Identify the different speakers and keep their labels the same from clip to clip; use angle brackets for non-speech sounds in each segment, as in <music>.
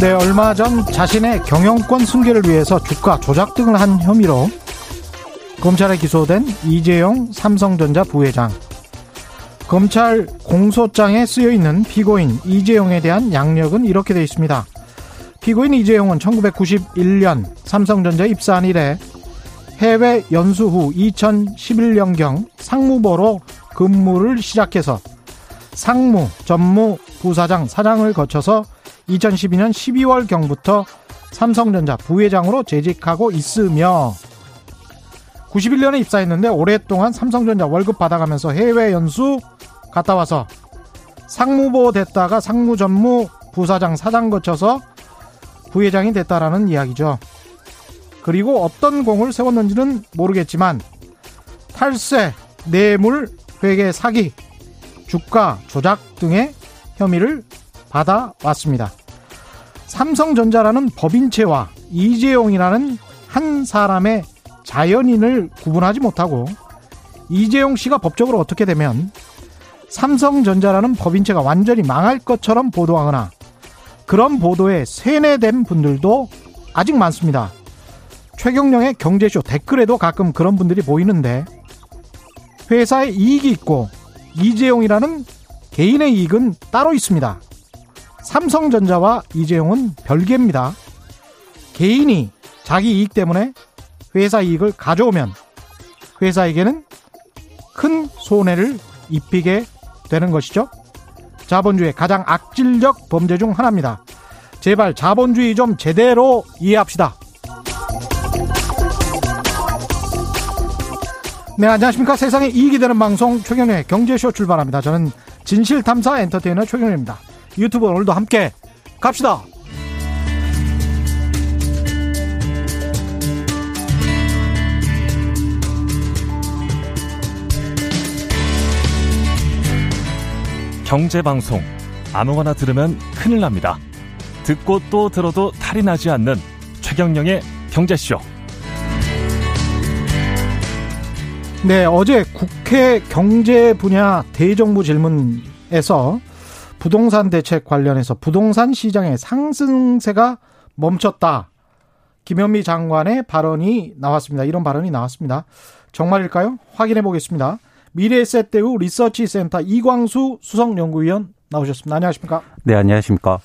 Speaker 1: 네, 얼마 전 자신의 경영권 승계를 위해서 주가 조작 등을 한 혐의로 검찰에 기소된 이재용 삼성전자 부회장. 검찰 공소장에 쓰여 있는 피고인 이재용에 대한 양력은 이렇게 되어 있습니다. 피고인 이재용은 1991년 삼성전자 입사한 이래 해외 연수 후 2011년경 상무보로 근무를 시작해서 상무, 전무, 부사장, 사장을 거쳐서 2012년 12월경부터 삼성전자 부회장으로 재직하고 있으며 91년에 입사했는데 오랫동안 삼성전자 월급 받아가면서 해외 연수 갔다 와서 상무보 됐다가 상무 전무 부사장 사장 거쳐서 부회장이 됐다라는 이야기죠. 그리고 어떤 공을 세웠는지는 모르겠지만 탈세, 뇌물, 회계 사기, 주가 조작 등의 혐의를 받아왔습니다. 삼성전자라는 법인체와 이재용이라는 한 사람의 자연인을 구분하지 못하고 이재용 씨가 법적으로 어떻게 되면 삼성전자라는 법인체가 완전히 망할 것처럼 보도하거나 그런 보도에 세뇌된 분들도 아직 많습니다. 최경령의 경제쇼 댓글에도 가끔 그런 분들이 보이는데 회사에 이익이 있고 이재용이라는 개인의 이익은 따로 있습니다. 삼성전자와 이재용은 별개입니다. 개인이 자기 이익 때문에 회사 이익을 가져오면 회사에게는 큰 손해를 입히게 되는 것이죠. 자본주의의 가장 악질적 범죄 중 하나입니다. 제발 자본주의 좀 제대로 이해합시다. 네, 안녕하십니까. 세상에 이익이 되는 방송 최경련의 경제쇼 출발합니다. 저는 진실탐사 엔터테이너 최경련입니다. 유튜브 오늘도 함께 갑시다.
Speaker 2: 경제방송 아무거나 들으면 큰일 납니다. 듣고 또 들어도 탈이 나지 않는 최경령의 경제쇼.
Speaker 1: 네, 어제 국회 경제 분야 대정부 질문에서 부동산 대책 관련해서 부동산 시장의 상승세가 멈췄다. 김현미 장관의 발언이 나왔습니다. 이런 발언이 나왔습니다. 정말일까요? 확인해 보겠습니다. 미래에셋대우 리서치 센터 이광수 수석연구위원 나오셨습니다. 안녕하십니까?
Speaker 3: 네, 안녕하십니까?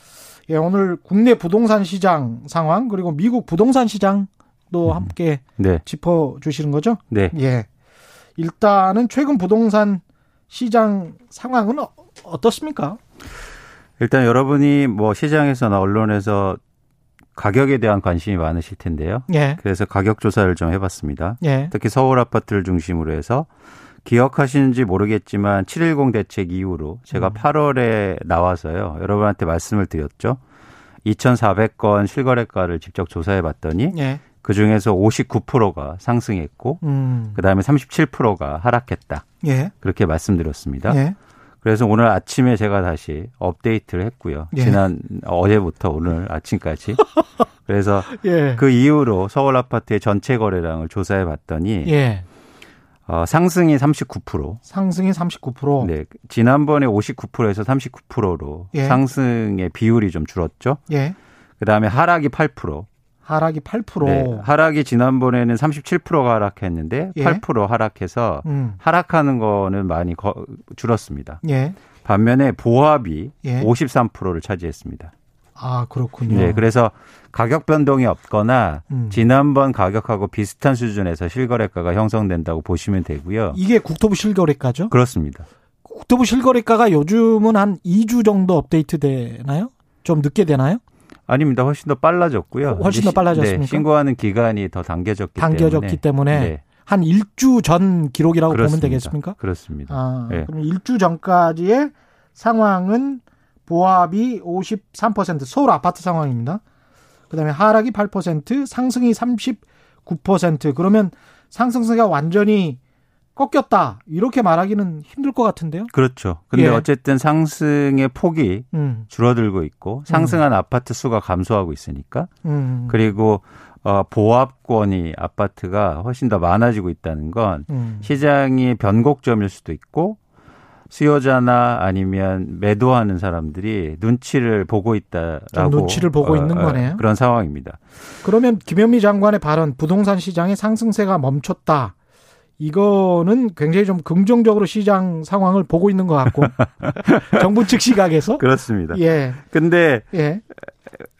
Speaker 1: 예, 오늘 국내 부동산 시장 상황 그리고 미국 부동산 시장도 함께 네. 짚어 주시는 거죠?
Speaker 3: 네.
Speaker 1: 예. 일단은 최근 부동산 시장 상황은 어, 어떻습니까?
Speaker 3: 일단 여러분이 뭐 시장에서나 언론에서 가격에 대한 관심이 많으실 텐데요.
Speaker 1: 예.
Speaker 3: 그래서 가격 조사를 좀 해봤습니다.
Speaker 1: 예.
Speaker 3: 특히 서울 아파트를 중심으로 해서 기억하시는지 모르겠지만 710 대책 이후로 제가 음. 8월에 나와서요. 여러분한테 말씀을 드렸죠. 2,400건 실거래가를 직접 조사해 봤더니
Speaker 1: 예.
Speaker 3: 그 중에서 59%가 상승했고
Speaker 1: 음.
Speaker 3: 그다음에 37%가 하락했다.
Speaker 1: 예.
Speaker 3: 그렇게 말씀드렸습니다.
Speaker 1: 예.
Speaker 3: 그래서 오늘 아침에 제가 다시 업데이트를 했고요.
Speaker 1: 예.
Speaker 3: 지난 어제부터 오늘 아침까지. <laughs> 그래서
Speaker 1: 예.
Speaker 3: 그 이후로 서울 아파트의 전체 거래량을 조사해 봤더니
Speaker 1: 예.
Speaker 3: 어, 상승이 39%.
Speaker 1: 상승이 39%.
Speaker 3: 네. 지난번에 59%에서 39%로
Speaker 1: 예.
Speaker 3: 상승의 비율이 좀 줄었죠.
Speaker 1: 예.
Speaker 3: 그다음에 하락이 8%.
Speaker 1: 하락이 8%.
Speaker 3: 네. 하락이 지난번에는 37%가 하락했는데
Speaker 1: 예.
Speaker 3: 8% 하락해서
Speaker 1: 음.
Speaker 3: 하락하는 거는 많이 거, 줄었습니다.
Speaker 1: 예.
Speaker 3: 반면에 보합이
Speaker 1: 예.
Speaker 3: 53%를 차지했습니다.
Speaker 1: 아, 그렇군요.
Speaker 3: 네, 그래서 가격 변동이 없거나
Speaker 1: 음.
Speaker 3: 지난번 가격하고 비슷한 수준에서 실거래가가 형성된다고 보시면 되고요.
Speaker 1: 이게 국토부 실거래가죠?
Speaker 3: 그렇습니다.
Speaker 1: 국토부 실거래가가 요즘은 한 2주 정도 업데이트 되나요? 좀 늦게 되나요?
Speaker 3: 아닙니다. 훨씬 더 빨라졌고요.
Speaker 1: 훨씬 더 빨라졌습니까?
Speaker 3: 네, 신고하는 기간이 더 당겨졌기
Speaker 1: 당겨졌기 때문에
Speaker 3: 네,
Speaker 1: 한 일주 전 기록이라고 보면
Speaker 3: 그렇습니다.
Speaker 1: 되겠습니까?
Speaker 3: 그렇습니다.
Speaker 1: 아,
Speaker 3: 네.
Speaker 1: 그럼 일주 전까지의 상황은 보합이 53% 서울 아파트 상황입니다. 그다음에 하락이 8%, 상승이 39% 그러면 상승세가 완전히 꺾였다 이렇게 말하기는 힘들 것 같은데요.
Speaker 3: 그렇죠. 근데
Speaker 1: 예.
Speaker 3: 어쨌든 상승의 폭이
Speaker 1: 음,
Speaker 3: 줄어들고 있고 상승한 아파트 수가 감소하고 있으니까
Speaker 1: 음,
Speaker 3: 그리고 어, 보합권이 아파트가 훨씬 더 많아지고 있다는 건
Speaker 1: 음.
Speaker 3: 시장이 변곡점일 수도 있고 수요자나 아니면 매도하는 사람들이 눈치를 보고 있다라고
Speaker 1: 눈치를 보고 어, 있는 거네요.
Speaker 3: 그런 상황입니다.
Speaker 1: 그러면 김현미 장관의 발언 부동산 시장의 상승세가 멈췄다. 이거는 굉장히 좀 긍정적으로 시장 상황을 보고 있는 것 같고 <laughs> 정부 측 시각에서
Speaker 3: 그렇습니다.
Speaker 1: 예.
Speaker 3: 근데 예.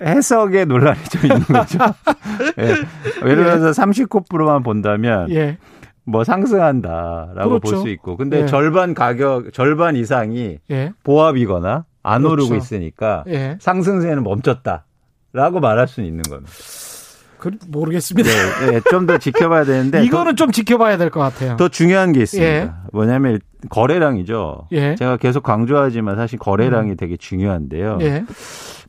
Speaker 3: 해석에 논란이 좀 있는 거죠. <laughs> 예. 예를 들어서 예. 39%만 본다면 예. 뭐 상승한다라고 그렇죠. 볼수 있고 근데 예. 절반 가격 절반 이상이 예. 보합이거나 안 그렇죠. 오르고 있으니까 예. 상승세는 멈췄다라고 말할 수는 있는 겁니다.
Speaker 1: 그, 모르겠습니다.
Speaker 3: 네, 네, 좀더 지켜봐야 되는데
Speaker 1: 이거는 더, 좀 지켜봐야 될 것 같아요.
Speaker 3: 더 중요한 게 있습니다. 예. 뭐냐면 거래량이죠. 예. 제가 계속 강조하지만 사실 거래량이 음. 되게 중요한데요. 예.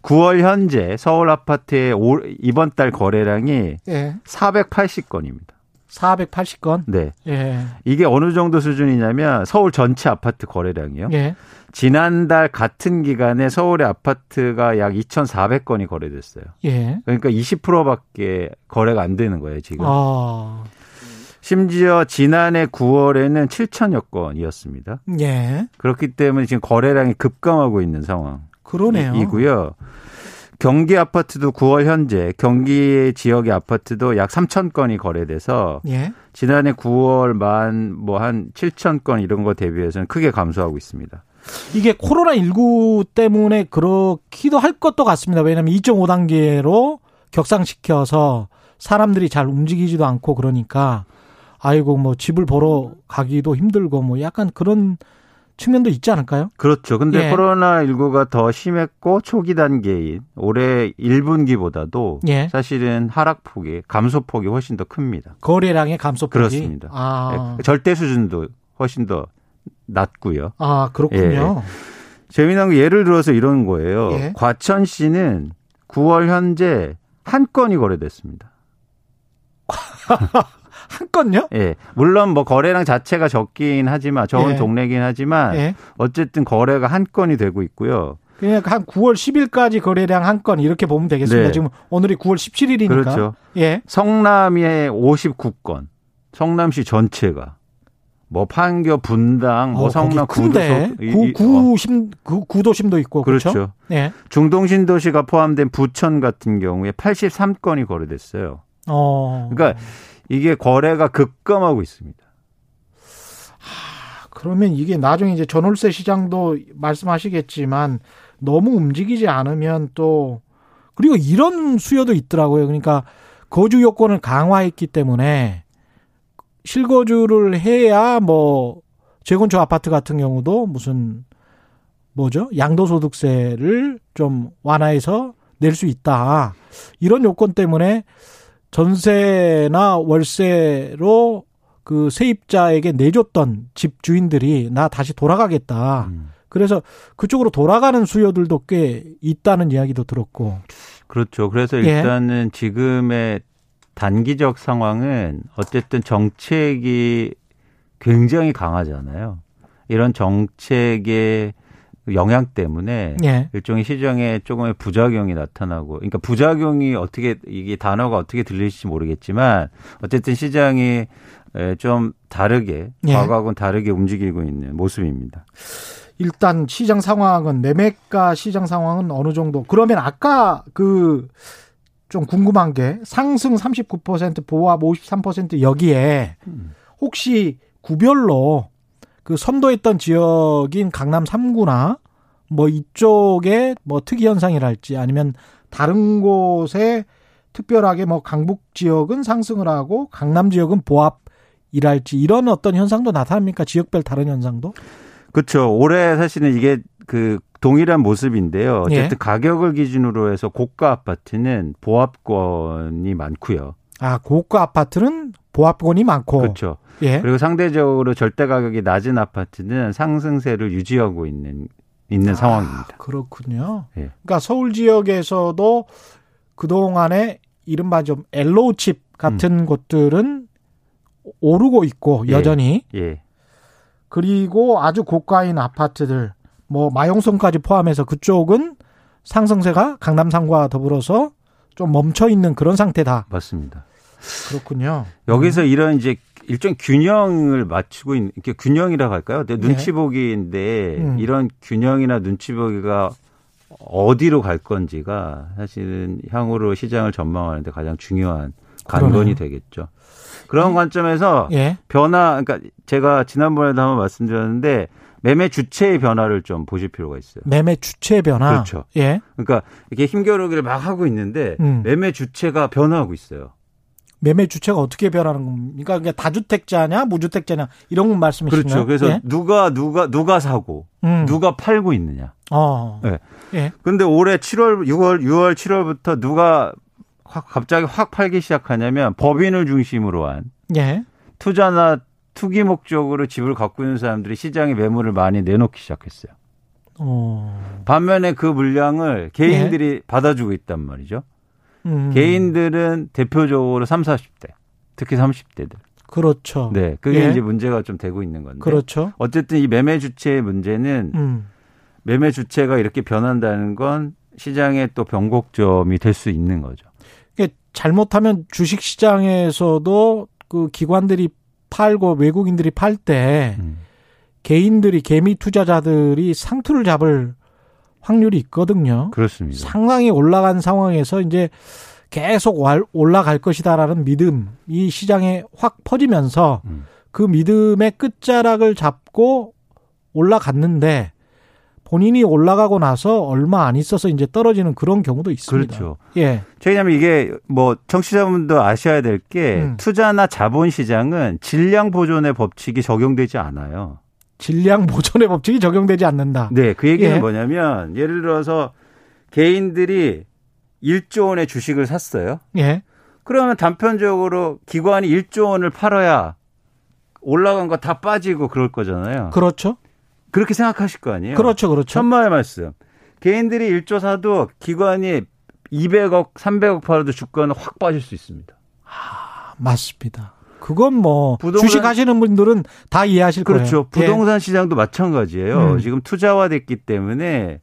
Speaker 3: 9월 현재 서울 아파트의 이번 달 거래량이 예. 480건입니다.
Speaker 1: 480건?
Speaker 3: 네. 예. 이게 어느 정도 수준이냐면 서울 전체 아파트 거래량이요. 예. 지난달 같은 기간에 서울의 아파트가 약 2,400건이 거래됐어요. 예. 그러니까 20%밖에 거래가 안 되는 거예요, 지금. 아. 심지어 지난해 9월에는 7천여 건이었습니다. 예. 그렇기 때문에 지금 거래량이 급감하고 있는 상황. 그러네요. 이고요. 경기 아파트도 9월 현재 경기 지역의 아파트도 약 3천 건이 거래돼서 예. 지난해 9월 만 뭐 한 7천 건 이런 거 대비해서는 크게 감소하고 있습니다.
Speaker 1: 이게 코로나 19 때문에 그렇기도 할 것도 같습니다. 왜냐하면 2.5 단계로 격상시켜서 사람들이 잘 움직이지도 않고 그러니까 아이고 뭐 집을 보러 가기도 힘들고 뭐 약간 그런 측면도 있지 않을까요?
Speaker 3: 그렇죠. 근데 예. 코로나19가 더 심했고 초기 단계인 올해 1분기보다도 예. 사실은 하락폭이, 감소폭이 훨씬 더 큽니다.
Speaker 1: 거래량의 감소폭이?
Speaker 3: 그렇습니다. 아. 예. 절대 수준도 훨씬 더 낮고요.
Speaker 1: 아, 그렇군요. 예.
Speaker 3: 재미난 게 예를 들어서 이런 거예요. 예. 과천시는 9월 현재 한 건이 거래됐습니다. <laughs>
Speaker 1: 한 건요?
Speaker 3: 예. 물론 뭐 거래량 자체가 적긴 하지만 적은 예. 동네긴 하지만 예. 어쨌든 거래가 한 건이 되고 있고요.
Speaker 1: 그냥 한 9월 10일까지 거래량 한 건 이렇게 보면 되겠습니다. 네. 지금 오늘이 9월 17일이니까.
Speaker 3: 그렇죠. 예. 성남의 59건. 성남시 전체가 뭐 판교, 분당, 뭐 어, 성남
Speaker 1: 구도도 구, 구심 구, 구도심도 있고 그렇죠. 그렇죠.
Speaker 3: 예. 중동 신도시가 포함된 부천 같은 경우에 83건이 거래됐어요. 어. 그러니까 이게 거래가 급감하고 있습니다.
Speaker 1: 하, 그러면 이게 나중에 이제 전월세 시장도 말씀하시겠지만 너무 움직이지 않으면 또 그리고 이런 수요도 있더라고요. 그러니까 거주 요건을 강화했기 때문에 실거주를 해야 뭐 재건축 아파트 같은 경우도 무슨 뭐죠? 양도소득세를 좀 완화해서 낼 수 있다. 이런 요건 때문에 전세나 월세로 그 세입자에게 내줬던 집 주인들이 나 다시 돌아가겠다. 음. 그래서 그쪽으로 돌아가는 수요들도 꽤 있다는 이야기도 들었고.
Speaker 3: 그렇죠. 그래서 예. 일단은 예. 지금의 단기적 상황은 어쨌든 정책이 굉장히 강하잖아요. 이런 정책의 영향 때문에 예. 일종의 시장에 조금의 부작용이 나타나고 그러니까 부작용이 어떻게 이게 단어가 어떻게 들릴지 모르겠지만 어쨌든 시장이 좀 다르게 예. 과거하고는 다르게 움직이고 있는 모습입니다.
Speaker 1: 일단 시장 상황은 매매가 시장 상황은 어느 정도 그러면 아까 그 좀 궁금한 게 상승 39% 보합 53% 여기에 혹시 구별로 그 선도했던 지역인 강남 3구나 뭐 이쪽에 뭐 특이 현상이랄지 아니면 다른 곳에 특별하게 뭐 강북 지역은 상승을 하고 강남 지역은 보합이랄지 이런 어떤 현상도 나타납니까? 지역별 다른 현상도?
Speaker 3: 그렇죠. 올해 사실은 이게 그 동일한 모습인데요. 어쨌든 예. 가격을 기준으로 해서 고가 아파트는 보합권이 많고요.
Speaker 1: 아, 고가 아파트는 보합권이 많고.
Speaker 3: 그렇죠. 예. 그리고 상대적으로 절대 가격이 낮은 아파트는 상승세를 유지하고 있는 있는 아, 상황입니다.
Speaker 1: 그렇군요. 예. 그러니까 서울 지역에서도 그 동안에 이른바 좀 엘로우 칩 같은 음. 곳들은 오르고 있고 예. 여전히. 예. 그리고 아주 고가인 아파트들 뭐 마용성까지 포함해서 그쪽은 상승세가 강남 상과 더불어서 좀 멈춰 있는 그런 상태다.
Speaker 3: 맞습니다.
Speaker 1: 그렇군요.
Speaker 3: 여기서 음. 이런 이제 일종 균형을 맞추고 있는 이렇게 균형이라고 할까요?
Speaker 1: 네.
Speaker 3: 눈치 보기인데
Speaker 1: 음.
Speaker 3: 이런 균형이나 눈치 보기가 어디로 갈 건지가 사실은 향후로 시장을 전망하는데 가장 중요한 관건이
Speaker 1: 그러네요.
Speaker 3: 되겠죠. 그런 관점에서
Speaker 1: 예.
Speaker 3: 변화, 그러니까 제가 지난번에도 한번 말씀드렸는데 매매 주체의 변화를 좀 보실 필요가 있어요.
Speaker 1: 매매 주체 변화.
Speaker 3: 그렇죠.
Speaker 1: 예.
Speaker 3: 그러니까 이렇게 힘겨루기를 막 하고 있는데
Speaker 1: 음.
Speaker 3: 매매 주체가 변화하고 있어요.
Speaker 1: 매매 주체가 어떻게 변하는 겁니까? 그러니까 다주택자냐, 무주택자냐 이런 건 말씀이신가요?
Speaker 3: 그렇죠. 그래서
Speaker 1: 예?
Speaker 3: 누가 누가 누가 사고
Speaker 1: 음.
Speaker 3: 누가 팔고 있느냐.
Speaker 1: 어.
Speaker 3: 네.
Speaker 1: 예.
Speaker 3: 근데 올해 7월, 6월, 6월, 7월부터 누가 확 갑자기 확 팔기 시작하냐면 법인을 중심으로 한
Speaker 1: 예.
Speaker 3: 투자나 투기 목적으로 집을 갖고 있는 사람들이 시장에 매물을 많이 내놓기 시작했어요.
Speaker 1: 어.
Speaker 3: 반면에 그 물량을 개인들이 받아주고 있단 말이죠.
Speaker 1: 음.
Speaker 3: 개인들은 대표적으로 3, 40대, 특히 30대들.
Speaker 1: 그렇죠.
Speaker 3: 네. 그게
Speaker 1: 예.
Speaker 3: 이제 문제가 좀 되고 있는 건데.
Speaker 1: 그렇죠.
Speaker 3: 어쨌든 이 매매 주체의 문제는
Speaker 1: 음.
Speaker 3: 매매 주체가 이렇게 변한다는 건 시장의 또 변곡점이 될 수 있는 거죠.
Speaker 1: 이게 잘못하면 주식 시장에서도 그 기관들이 팔고 외국인들이 팔때
Speaker 3: 음.
Speaker 1: 개인들이 개미 투자자들이 상투를 잡을 확률이 있거든요.
Speaker 3: 그렇습니다.
Speaker 1: 상당히 올라간 상황에서 이제 계속 왈- 올라갈 것이다라는 믿음이 시장에 확 퍼지면서
Speaker 3: 음.
Speaker 1: 그 믿음의 끝자락을 잡고 올라갔는데 본인이 올라가고 나서 얼마 안 있어서 이제 떨어지는 그런 경우도 있습니다.
Speaker 3: 그렇죠.
Speaker 1: 예.
Speaker 3: 왜냐하면 이게 뭐 청취자분도 아셔야 될게
Speaker 1: 음.
Speaker 3: 투자나 자본 시장은 질량 보존의 법칙이 적용되지 않아요.
Speaker 1: 질량 보존의 법칙이 적용되지 않는다.
Speaker 3: 네, 그 얘기는
Speaker 1: 예.
Speaker 3: 뭐냐면 예를 들어서 개인들이 1조 원의 주식을 샀어요.
Speaker 1: 예.
Speaker 3: 그러면 단편적으로 기관이 1조 원을 팔아야 올라간 거 다 빠지고 그럴 거잖아요.
Speaker 1: 그렇죠.
Speaker 3: 그렇게 생각하실 거 아니에요.
Speaker 1: 그렇죠. 그렇죠.
Speaker 3: 천마의 말씀. 개인들이 1조 사도 기관이 200억, 300억 팔아도 주가는 확 빠질 수 있습니다.
Speaker 1: 맞습니다. 그건 뭐
Speaker 3: 부동산-
Speaker 1: 주식 하시는 분들은 다 이해하실
Speaker 3: 그렇죠.
Speaker 1: 거예요. 예.
Speaker 3: 부동산 시장도 마찬가지예요.
Speaker 1: 음.
Speaker 3: 지금 투자화됐기 때문에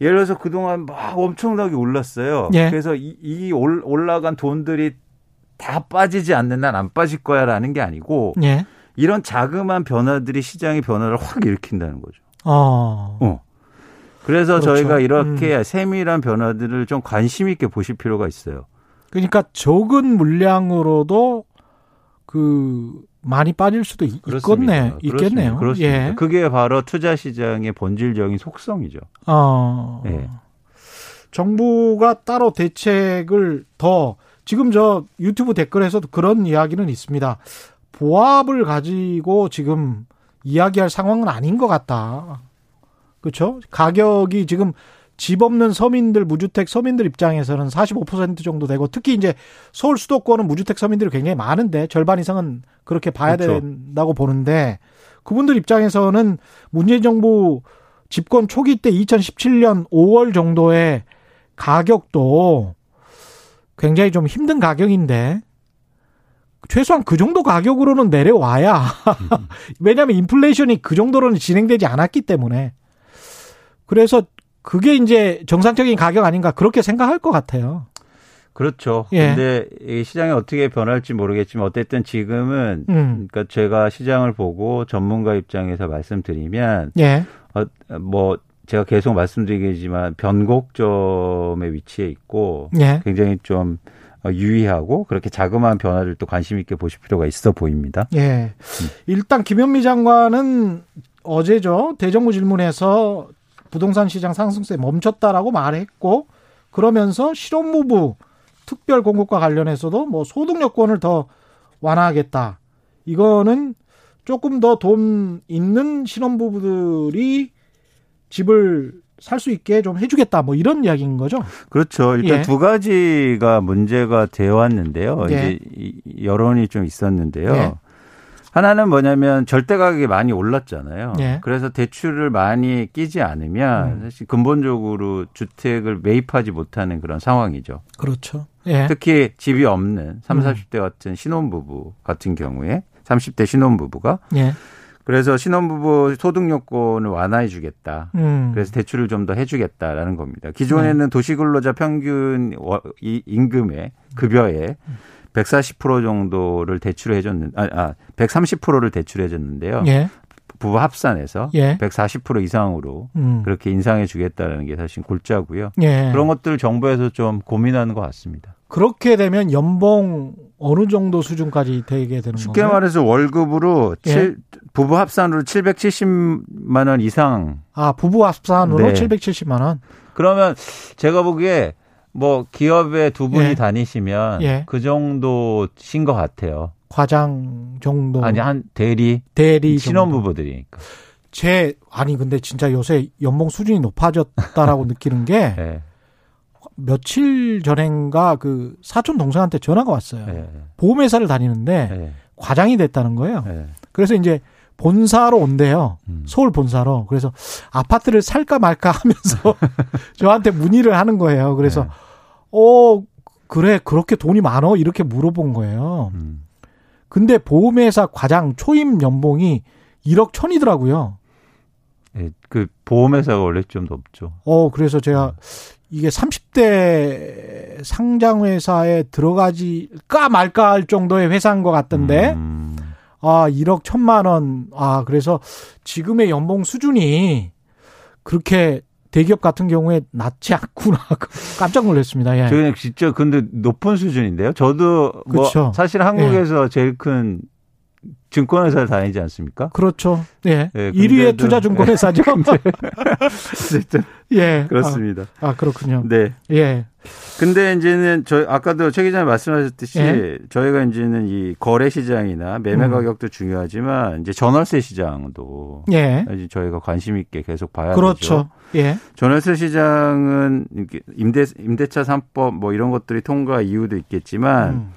Speaker 3: 예를 들어서 그동안 막 엄청나게 올랐어요.
Speaker 1: 예.
Speaker 3: 그래서 이, 이 올- 올라간 돈들이 다 빠지지 않는 난 안 빠질 거야라는 게 아니고
Speaker 1: 예.
Speaker 3: 이런 자그마한 변화들이 시장의 변화를 확 일으킨다는 거죠.
Speaker 1: 어.
Speaker 3: 어. 그래서
Speaker 1: 그렇죠.
Speaker 3: 저희가 이렇게 세밀한 변화들을 좀 관심 있게 보실 필요가 있어요.
Speaker 1: 그러니까 적은 물량으로도 그 많이 빠질 수도 있- 있겠네. 있겠네요.
Speaker 3: 그렇습니다.
Speaker 1: 예.
Speaker 3: 그게 바로 투자 시장의 본질적인 속성이죠.
Speaker 1: 어.
Speaker 3: 예.
Speaker 1: 정부가 따로 대책을 더 지금 저 유튜브 댓글에서도 그런 이야기는 있습니다. 보합을 가지고 지금 이야기할 상황은 아닌 것 같다. 그렇죠? 가격이 지금 집 없는 서민들 무주택 서민들 입장에서는 45% 정도 되고 특히 이제 서울 수도권은 무주택 서민들이 굉장히 많은데 절반 이상은 그렇게 봐야
Speaker 3: 그렇죠.
Speaker 1: 된다고 보는데 그분들 입장에서는 문재인 정부 집권 초기 때 2017년 5월 정도의 가격도 굉장히 좀 힘든 가격인데 최소한 그 정도 가격으로는 내려와야 <laughs> 왜냐하면 인플레이션이 그 정도로는 진행되지 않았기 때문에 그래서 그게 이제 정상적인 가격 아닌가 그렇게 생각할 것 같아요.
Speaker 3: 그렇죠.
Speaker 1: 예.
Speaker 3: 근데 이 시장이 어떻게 변할지 모르겠지만 어쨌든 지금은
Speaker 1: 음.
Speaker 3: 그러니까 제가 시장을 보고 전문가 입장에서 말씀드리면
Speaker 1: 예.
Speaker 3: 어, 뭐 제가 계속 말씀드리겠지만 변곡점에 위치해 있고
Speaker 1: 예.
Speaker 3: 굉장히 좀 어, 유의하고 그렇게 자그마한 변화를 또 관심 있게 보실 필요가 있어 보입니다.
Speaker 1: 예. 일단 김현미 장관은 어제죠. 대정부 질문에서 부동산 시장 상승세 멈췄다라고 말했고 그러면서 실업무부 특별 공급과 관련해서도 뭐 소득 여건을 더 완화하겠다. 이거는 조금 더 돈 있는 신혼부부들이 집을 살 수 있게 좀 해주겠다. 뭐 이런 이야기인 거죠.
Speaker 3: 그렇죠. 일단
Speaker 1: 예.
Speaker 3: 두 가지가 문제가 되어 왔는데요.
Speaker 1: 예.
Speaker 3: 이제 이- 여론이 좀 있었는데요.
Speaker 1: 예.
Speaker 3: 하나는 뭐냐면 절대 가격이 많이 올랐잖아요.
Speaker 1: 예.
Speaker 3: 그래서 대출을 많이 끼지 않으면
Speaker 1: 음.
Speaker 3: 사실 근본적으로 주택을 매입하지 못하는 그런 상황이죠.
Speaker 1: 그렇죠. 예.
Speaker 3: 특히 집이 없는 3,
Speaker 1: 음.
Speaker 3: 40대 같은 신혼부부 같은 경우에 30대 신혼부부가
Speaker 1: 예.
Speaker 3: 그래서 신혼부부 소득 요건을 완화해 주겠다.
Speaker 1: 음.
Speaker 3: 그래서 대출을 좀 더 해주겠다라는 겁니다. 기존에는 도시근로자 평균 임금의 급여의 140% 정도를 대출해 줬는 아, 아 130%를 대출해 줬는데요.
Speaker 1: 예.
Speaker 3: 부부 합산해서
Speaker 1: 예.
Speaker 3: 140% 이상으로
Speaker 1: 음.
Speaker 3: 그렇게 인상해 주겠다는 게 사실 골자고요.
Speaker 1: 예.
Speaker 3: 그런 것들 정부에서 좀 고민하는 것 같습니다.
Speaker 1: 그렇게 되면 연봉 어느 정도 수준까지 되게 되는
Speaker 3: 쉽게
Speaker 1: 건가요?
Speaker 3: 말해서 월급으로
Speaker 1: 예.
Speaker 3: 칠- 부부 합산으로 770만 원 이상
Speaker 1: 아, 부부 합산으로
Speaker 3: 네.
Speaker 1: 770만 원.
Speaker 3: 그러면 제가 보기에 뭐 기업에 두 분이
Speaker 1: 예.
Speaker 3: 다니시면
Speaker 1: 예.
Speaker 3: 그 정도신 것 같아요.
Speaker 1: 과장 정도
Speaker 3: 아니 한 대리
Speaker 1: 대리 정도.
Speaker 3: 신혼부부들이니까.
Speaker 1: 제 아니 근데 진짜 요새 연봉 수준이 높아졌다라고 <laughs> 느끼는 게
Speaker 3: 예.
Speaker 1: 며칠 전엔가 그 사촌 동생한테 전화가 왔어요.
Speaker 3: 예.
Speaker 1: 보험회사를 다니는데
Speaker 3: 예.
Speaker 1: 과장이 됐다는 거예요.
Speaker 3: 예.
Speaker 1: 그래서 이제 본사로 온대요.
Speaker 3: 음.
Speaker 1: 서울 본사로. 그래서 아파트를 살까 말까 <laughs> 하면서 <laughs> 저한테 문의를 하는 거예요. 그래서
Speaker 3: 네.
Speaker 1: 어 그래 그렇게 돈이 많어 이렇게 물어본 거예요.
Speaker 3: 음.
Speaker 1: 근데 보험회사 과장 초임 연봉이 1억 천이더라고요.
Speaker 3: 예. 그 보험회사가 원래 좀 높죠.
Speaker 1: 어 그래서 제가 이게 30대 상장회사에 들어가지까 말까 할 정도의 회사인 것 같던데
Speaker 3: 음.
Speaker 1: 아 1억 천만 원. 아 그래서 지금의 연봉 수준이 그렇게 대기업 같은 경우에 낮지 않구나 <laughs> 깜짝 놀랐습니다. 예.
Speaker 3: 저희는 진짜 근데 높은 수준인데요. 저도 뭐
Speaker 1: 그쵸.
Speaker 3: 사실 한국에서 제일 큰 증권회사를 다니지 않습니까?
Speaker 1: 그렇죠. 예.
Speaker 3: 예,
Speaker 1: 1위의
Speaker 3: 근데도-
Speaker 1: 투자 증권회사죠. <laughs>
Speaker 3: 어쨌든 <laughs>
Speaker 1: 예.
Speaker 3: 그렇습니다.
Speaker 1: 아, 아, 그렇군요.
Speaker 3: 네.
Speaker 1: 예.
Speaker 3: 근데 이제는 저희 아까도 최 기자님 말씀하셨듯이
Speaker 1: 예.
Speaker 3: 저희가 이제는 이 거래 시장이나 매매
Speaker 1: 음.
Speaker 3: 가격도 중요하지만 이제 전월세 시장도
Speaker 1: 예.
Speaker 3: 이제 저희가 관심 있게 계속 봐야 되죠.
Speaker 1: 그렇죠. 예.
Speaker 3: 전월세 시장은 이렇게 임대 임대차 3법 뭐 이런 것들이 통과 이유도 있겠지만
Speaker 1: 음.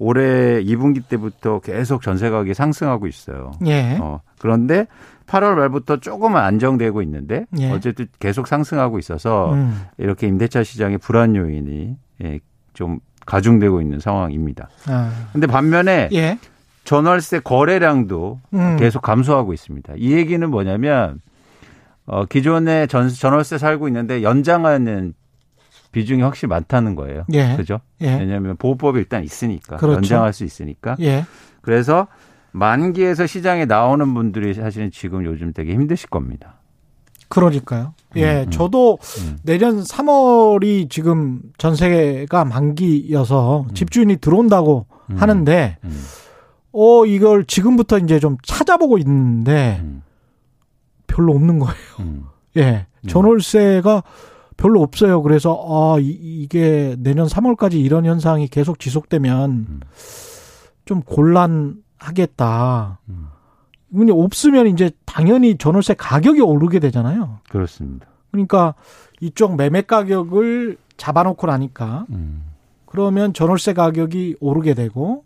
Speaker 3: 올해 2분기 때부터 계속 전세 가격이 상승하고 있어요.
Speaker 1: 예.
Speaker 3: 어, 그런데 8월 말부터 조금은 안정되고 있는데
Speaker 1: 예.
Speaker 3: 어쨌든 계속 상승하고 있어서
Speaker 1: 음.
Speaker 3: 이렇게 임대차 시장의 불안 요인이 예, 좀 가중되고 있는 상황입니다.
Speaker 1: 아.
Speaker 3: 근데 반면에
Speaker 1: 예.
Speaker 3: 전월세 거래량도
Speaker 1: 음.
Speaker 3: 계속 감소하고 있습니다. 이 얘기는 뭐냐면 어, 기존에 전, 전월세 살고 있는데 연장하는 비중이 확실히 많다는 거예요.
Speaker 1: 예.
Speaker 3: 그죠?
Speaker 1: 예.
Speaker 3: 왜냐하면 보호법이 일단 있으니까
Speaker 1: 그렇죠.
Speaker 3: 연장할 수 있으니까.
Speaker 1: 예.
Speaker 3: 그래서 만기에서 시장에 나오는 분들이 사실은 지금 요즘 되게 힘드실 겁니다.
Speaker 1: 그러니까요. 예.
Speaker 3: 음, 음.
Speaker 1: 저도
Speaker 3: 음.
Speaker 1: 내년 3월이 지금 전세가 만기여서
Speaker 3: 음.
Speaker 1: 집주인이 들어온다고
Speaker 3: 음.
Speaker 1: 하는데
Speaker 3: 음,
Speaker 1: 어 이걸 지금부터 이제 좀 찾아보고 있는데
Speaker 3: 음,
Speaker 1: 별로 없는 거예요.
Speaker 3: 음.
Speaker 1: 예. 전월세가 별로 없어요. 그래서 아 이- 이게 내년 3월까지 이런 현상이 계속 지속되면
Speaker 3: 음.
Speaker 1: 좀 곤란하겠다.
Speaker 3: 음.
Speaker 1: 근데 없으면 이제 당연히 전월세 가격이 오르게 되잖아요.
Speaker 3: 그렇습니다.
Speaker 1: 그러니까 이쪽 매매 가격을 잡아놓고 나니까
Speaker 3: 음.
Speaker 1: 그러면 전월세 가격이 오르게 되고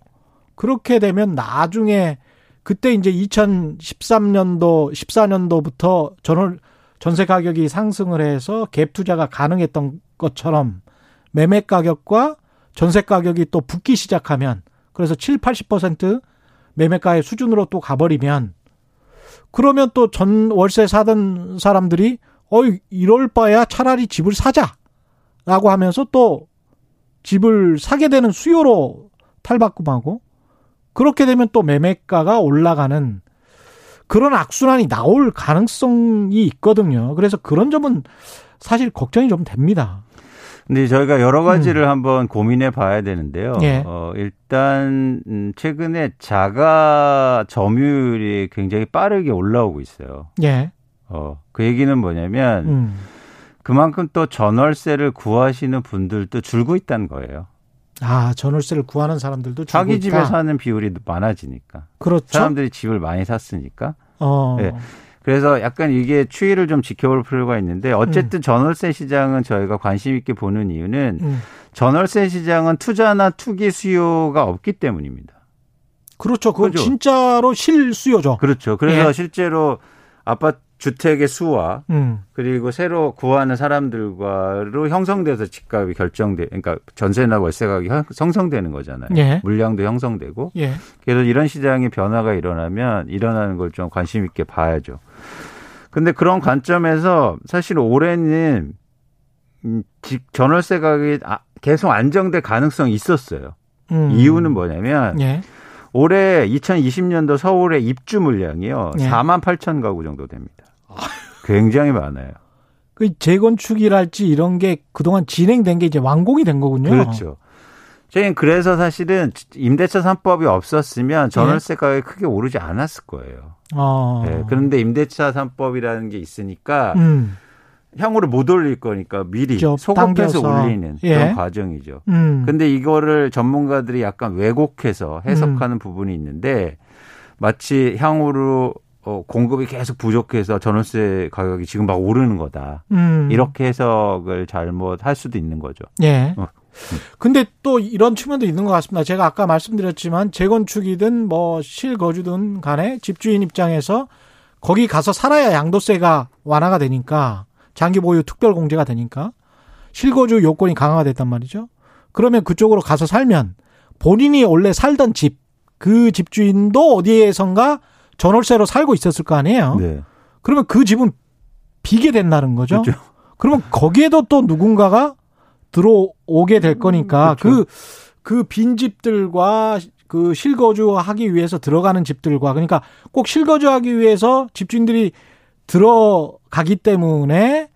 Speaker 1: 그렇게 되면 나중에 그때 이제 2013년도 14년도부터 전월 전세 가격이 상승을 해서 갭 투자가 가능했던 것처럼 매매 가격과 전세 가격이 또 붙기 시작하면 그래서 7, 80% 매매가의 수준으로 또 가버리면 그러면 또 전 월세 사던 사람들이 어이 이럴 바야 차라리 집을 사자라고 하면서 또 집을 사게 되는 수요로 탈바꿈하고 그렇게 되면 또 매매가가 올라가는 그런 악순환이 나올 가능성이 있거든요. 그래서 그런 점은 사실 걱정이 좀 됩니다.
Speaker 3: 근데 저희가 여러 가지를 한번 고민해 봐야 되는데요.
Speaker 1: 음. 예.
Speaker 3: 어, 일단 음, 최근에 자가 점유율이 굉장히 빠르게 올라오고 있어요.
Speaker 1: 예.
Speaker 3: 어, 그 얘기는 뭐냐면
Speaker 1: 음.
Speaker 3: 그만큼 또 전월세를 구하시는 분들도 줄고 있다는 거예요.
Speaker 1: 아, 전월세를 구하는 사람들도
Speaker 3: 자기 집에
Speaker 1: 있다.
Speaker 3: 사는 비율이 많아지니까.
Speaker 1: 그렇죠.
Speaker 3: 사람들이 집을 많이 샀으니까.
Speaker 1: 어.
Speaker 3: 예. 그래서 약간 이게 추이를 좀 지켜볼 필요가 있는데 어쨌든 전월세 시장은 저희가 관심 있게 보는 이유는
Speaker 1: 음.
Speaker 3: 전월세 시장은 투자나 투기 수요가 없기 때문입니다.
Speaker 1: 그렇죠. 그건
Speaker 3: 그죠?
Speaker 1: 진짜로 실수요죠.
Speaker 3: 그렇죠. 그래서
Speaker 1: 예.
Speaker 3: 실제로 아파트 주택의 수와
Speaker 1: 음.
Speaker 3: 그리고 새로 구하는 사람들과로 형성돼서 집값이 결정돼, 그러니까 전세나 월세 가격이 형- 형성되는 거잖아요.
Speaker 1: 예.
Speaker 3: 물량도 형성되고.
Speaker 1: 예.
Speaker 3: 그래서 이런 시장의 변화가 일어나면 일어나는 걸 좀 관심 있게 봐야죠. 근데 그런 관점에서 사실 올해는 음, 집 전월세 가격이 아- 계속 안정될 가능성이 있었어요.
Speaker 1: 음.
Speaker 3: 이유는 뭐냐면
Speaker 1: 예.
Speaker 3: 올해 2020년도 서울의 입주 물량이요.
Speaker 1: 예.
Speaker 3: 4만 8천 가구 정도 됩니다. 굉장히 많아요.
Speaker 1: 그 재건축이랄지 이런 게 그동안 진행된 게 이제 완공이 된 거군요.
Speaker 3: 그렇죠. 저희는 그래서 사실은 임대차 3법이 없었으면 전월세 가격이 크게 오르지 않았을 거예요.
Speaker 1: 어.
Speaker 3: 네, 그런데 임대차 3법이라는 게 있으니까
Speaker 1: 음.
Speaker 3: 향후를 못 올릴 거니까 미리
Speaker 1: 좀
Speaker 3: 소급해서. 올리는
Speaker 1: 예.
Speaker 3: 그런 과정이죠.
Speaker 1: 음.
Speaker 3: 근데 이거를 전문가들이 약간 왜곡해서 해석하는 부분이 있는데 마치 향후로 어, 공급이 계속 부족해서 전월세 가격이 지금 막 오르는 거다.
Speaker 1: 음.
Speaker 3: 이렇게 해석을 잘못할 수도 있는 거죠.
Speaker 1: 예.
Speaker 3: 어.
Speaker 1: 근데 또 이런 측면도 있는 것 같습니다. 제가 아까 말씀드렸지만 재건축이든 뭐 실거주든 간에 집주인 입장에서 거기 가서 살아야 양도세가 완화가 되니까 장기 보유 특별 공제가 되니까 실거주 요건이 강화가 됐단 말이죠. 그러면 그쪽으로 가서 살면 본인이 원래 살던 집 그 집주인도 어디에선가 전월세로 살고 있었을 거 아니에요.
Speaker 3: 네.
Speaker 1: 그러면 그 집은 비게 된다는 거죠.
Speaker 3: 그렇죠.
Speaker 1: 그러면 거기에도 또 누군가가 들어오게 될 거니까
Speaker 3: 그렇죠.
Speaker 1: 그그 빈 집들과 그 실거주하기 위해서 들어가는 집들과 그러니까 꼭 실거주하기 위해서 집주인들이 들어가기 때문에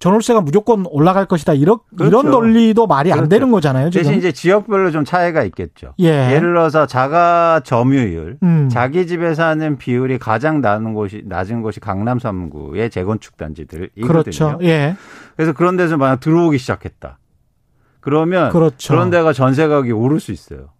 Speaker 1: 전월세가 무조건 올라갈 것이다. 이런
Speaker 3: 그렇죠.
Speaker 1: 이런 논리도 말이 안
Speaker 3: 그렇죠.
Speaker 1: 되는 거잖아요. 지금.
Speaker 3: 대신 이제 지역별로 좀 차이가 있겠죠.
Speaker 1: 예.
Speaker 3: 예를 들어서 자가 점유율,
Speaker 1: 음.
Speaker 3: 자기 집에 사는 비율이 가장 낮은 곳이 낮은 곳이 강남 3구의 재건축 단지들이거든요.
Speaker 1: 그렇죠. 예.
Speaker 3: 그래서 그런 데서 만약 들어오기 시작했다. 그러면
Speaker 1: 그렇죠.
Speaker 3: 그런 데가 전세 가격이 오를 수 있어요.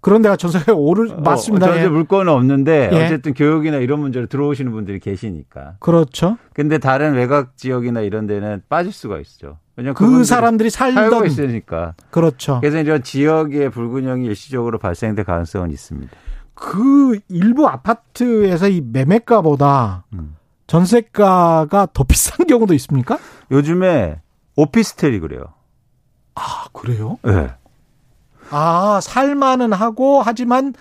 Speaker 1: 그런 데가 전세가 오를 맞습니다.
Speaker 3: 어, 전세
Speaker 1: 예.
Speaker 3: 물건은 없는데
Speaker 1: 예.
Speaker 3: 어쨌든 교육이나 이런 문제로 들어오시는 분들이 계시니까.
Speaker 1: 그렇죠.
Speaker 3: 근데 다른 외곽 지역이나 이런 데는 빠질 수가 있죠. 왜냐면
Speaker 1: 그 사람들이 살던
Speaker 3: 있으니까.
Speaker 1: 그렇죠.
Speaker 3: 그래서 이런 지역의 불균형이 일시적으로 발생될 가능성은 있습니다.
Speaker 1: 그 일부 아파트에서 이 매매가보다
Speaker 3: 음.
Speaker 1: 전세가가 더 비싼 경우도 있습니까?
Speaker 3: 요즘에 오피스텔이 그래요.
Speaker 1: 아, 그래요?
Speaker 3: 네.
Speaker 1: 아, 살만은 하고 하지만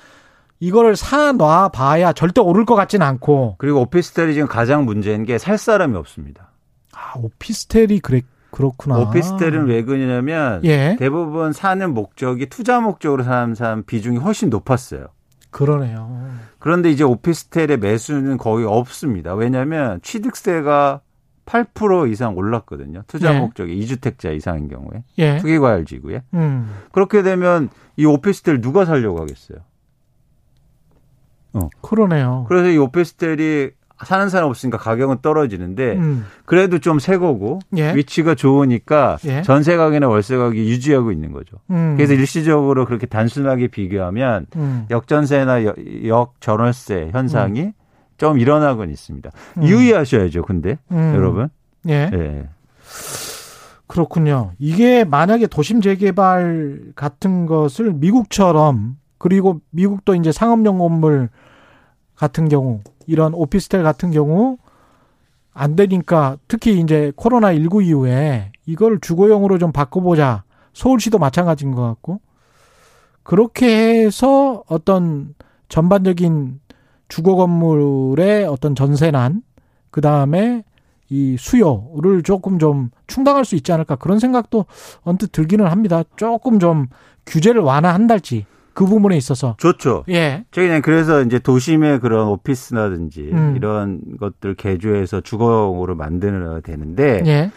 Speaker 1: 이거를 사놔 봐야 절대 오를 것 같지는 않고.
Speaker 3: 그리고 오피스텔이 지금 가장 문제인 게 살 사람이 없습니다.
Speaker 1: 아, 오피스텔이 그래 그렇구나.
Speaker 3: 오피스텔은 왜 그러냐면
Speaker 1: 예.
Speaker 3: 대부분 사는 목적이 투자 목적으로 사는 사람 비중이 훨씬 높았어요.
Speaker 1: 그러네요.
Speaker 3: 그런데 이제 오피스텔의 매수는 거의 없습니다. 왜냐하면 취득세가 8% 이상 올랐거든요. 투자
Speaker 1: 네.
Speaker 3: 목적이 2주택자 이상인 경우에
Speaker 1: 예.
Speaker 3: 투기 과열 지구에
Speaker 1: 음.
Speaker 3: 그렇게 되면 이 오피스텔 누가 살려고 하겠어요?
Speaker 1: 그러네요.
Speaker 3: 그래서 이 오피스텔이 사는 사람 없으니까 가격은 떨어지는데
Speaker 1: 음.
Speaker 3: 그래도 좀 새 거고
Speaker 1: 예.
Speaker 3: 위치가 좋으니까
Speaker 1: 예.
Speaker 3: 전세 가격이나 월세 가격이 유지하고 있는 거죠.
Speaker 1: 음.
Speaker 3: 그래서 일시적으로 그렇게 단순하게 비교하면
Speaker 1: 음.
Speaker 3: 역전세나 역- 역전월세 현상이 좀 일어나곤 있습니다.
Speaker 1: 음.
Speaker 3: 유의하셔야죠, 근데
Speaker 1: 음.
Speaker 3: 여러분.
Speaker 1: 예.
Speaker 3: 예.
Speaker 1: 그렇군요. 이게 만약에 도심 재개발 같은 것을 미국처럼 그리고 미국도 이제 상업용 건물 같은 경우 이런 오피스텔 같은 경우 안 되니까 특히 이제 코로나 19 이후에 이걸 주거용으로 좀 바꿔보자. 서울시도 마찬가지인 것 같고 그렇게 해서 어떤 전반적인 주거 건물의 어떤 전세난 그 다음에 이 수요를 조금 좀 충당할 수 있지 않을까 그런 생각도 언뜻 들기는 합니다. 조금 좀 규제를 완화한달지 그 부분에 있어서
Speaker 3: 좋죠.
Speaker 1: 예,
Speaker 3: 저희 그냥 그래서 이제 도심의 그런 오피스라든지
Speaker 1: 음.
Speaker 3: 이런 것들 개조해서 주거용으로 만드는 되는데
Speaker 1: 예,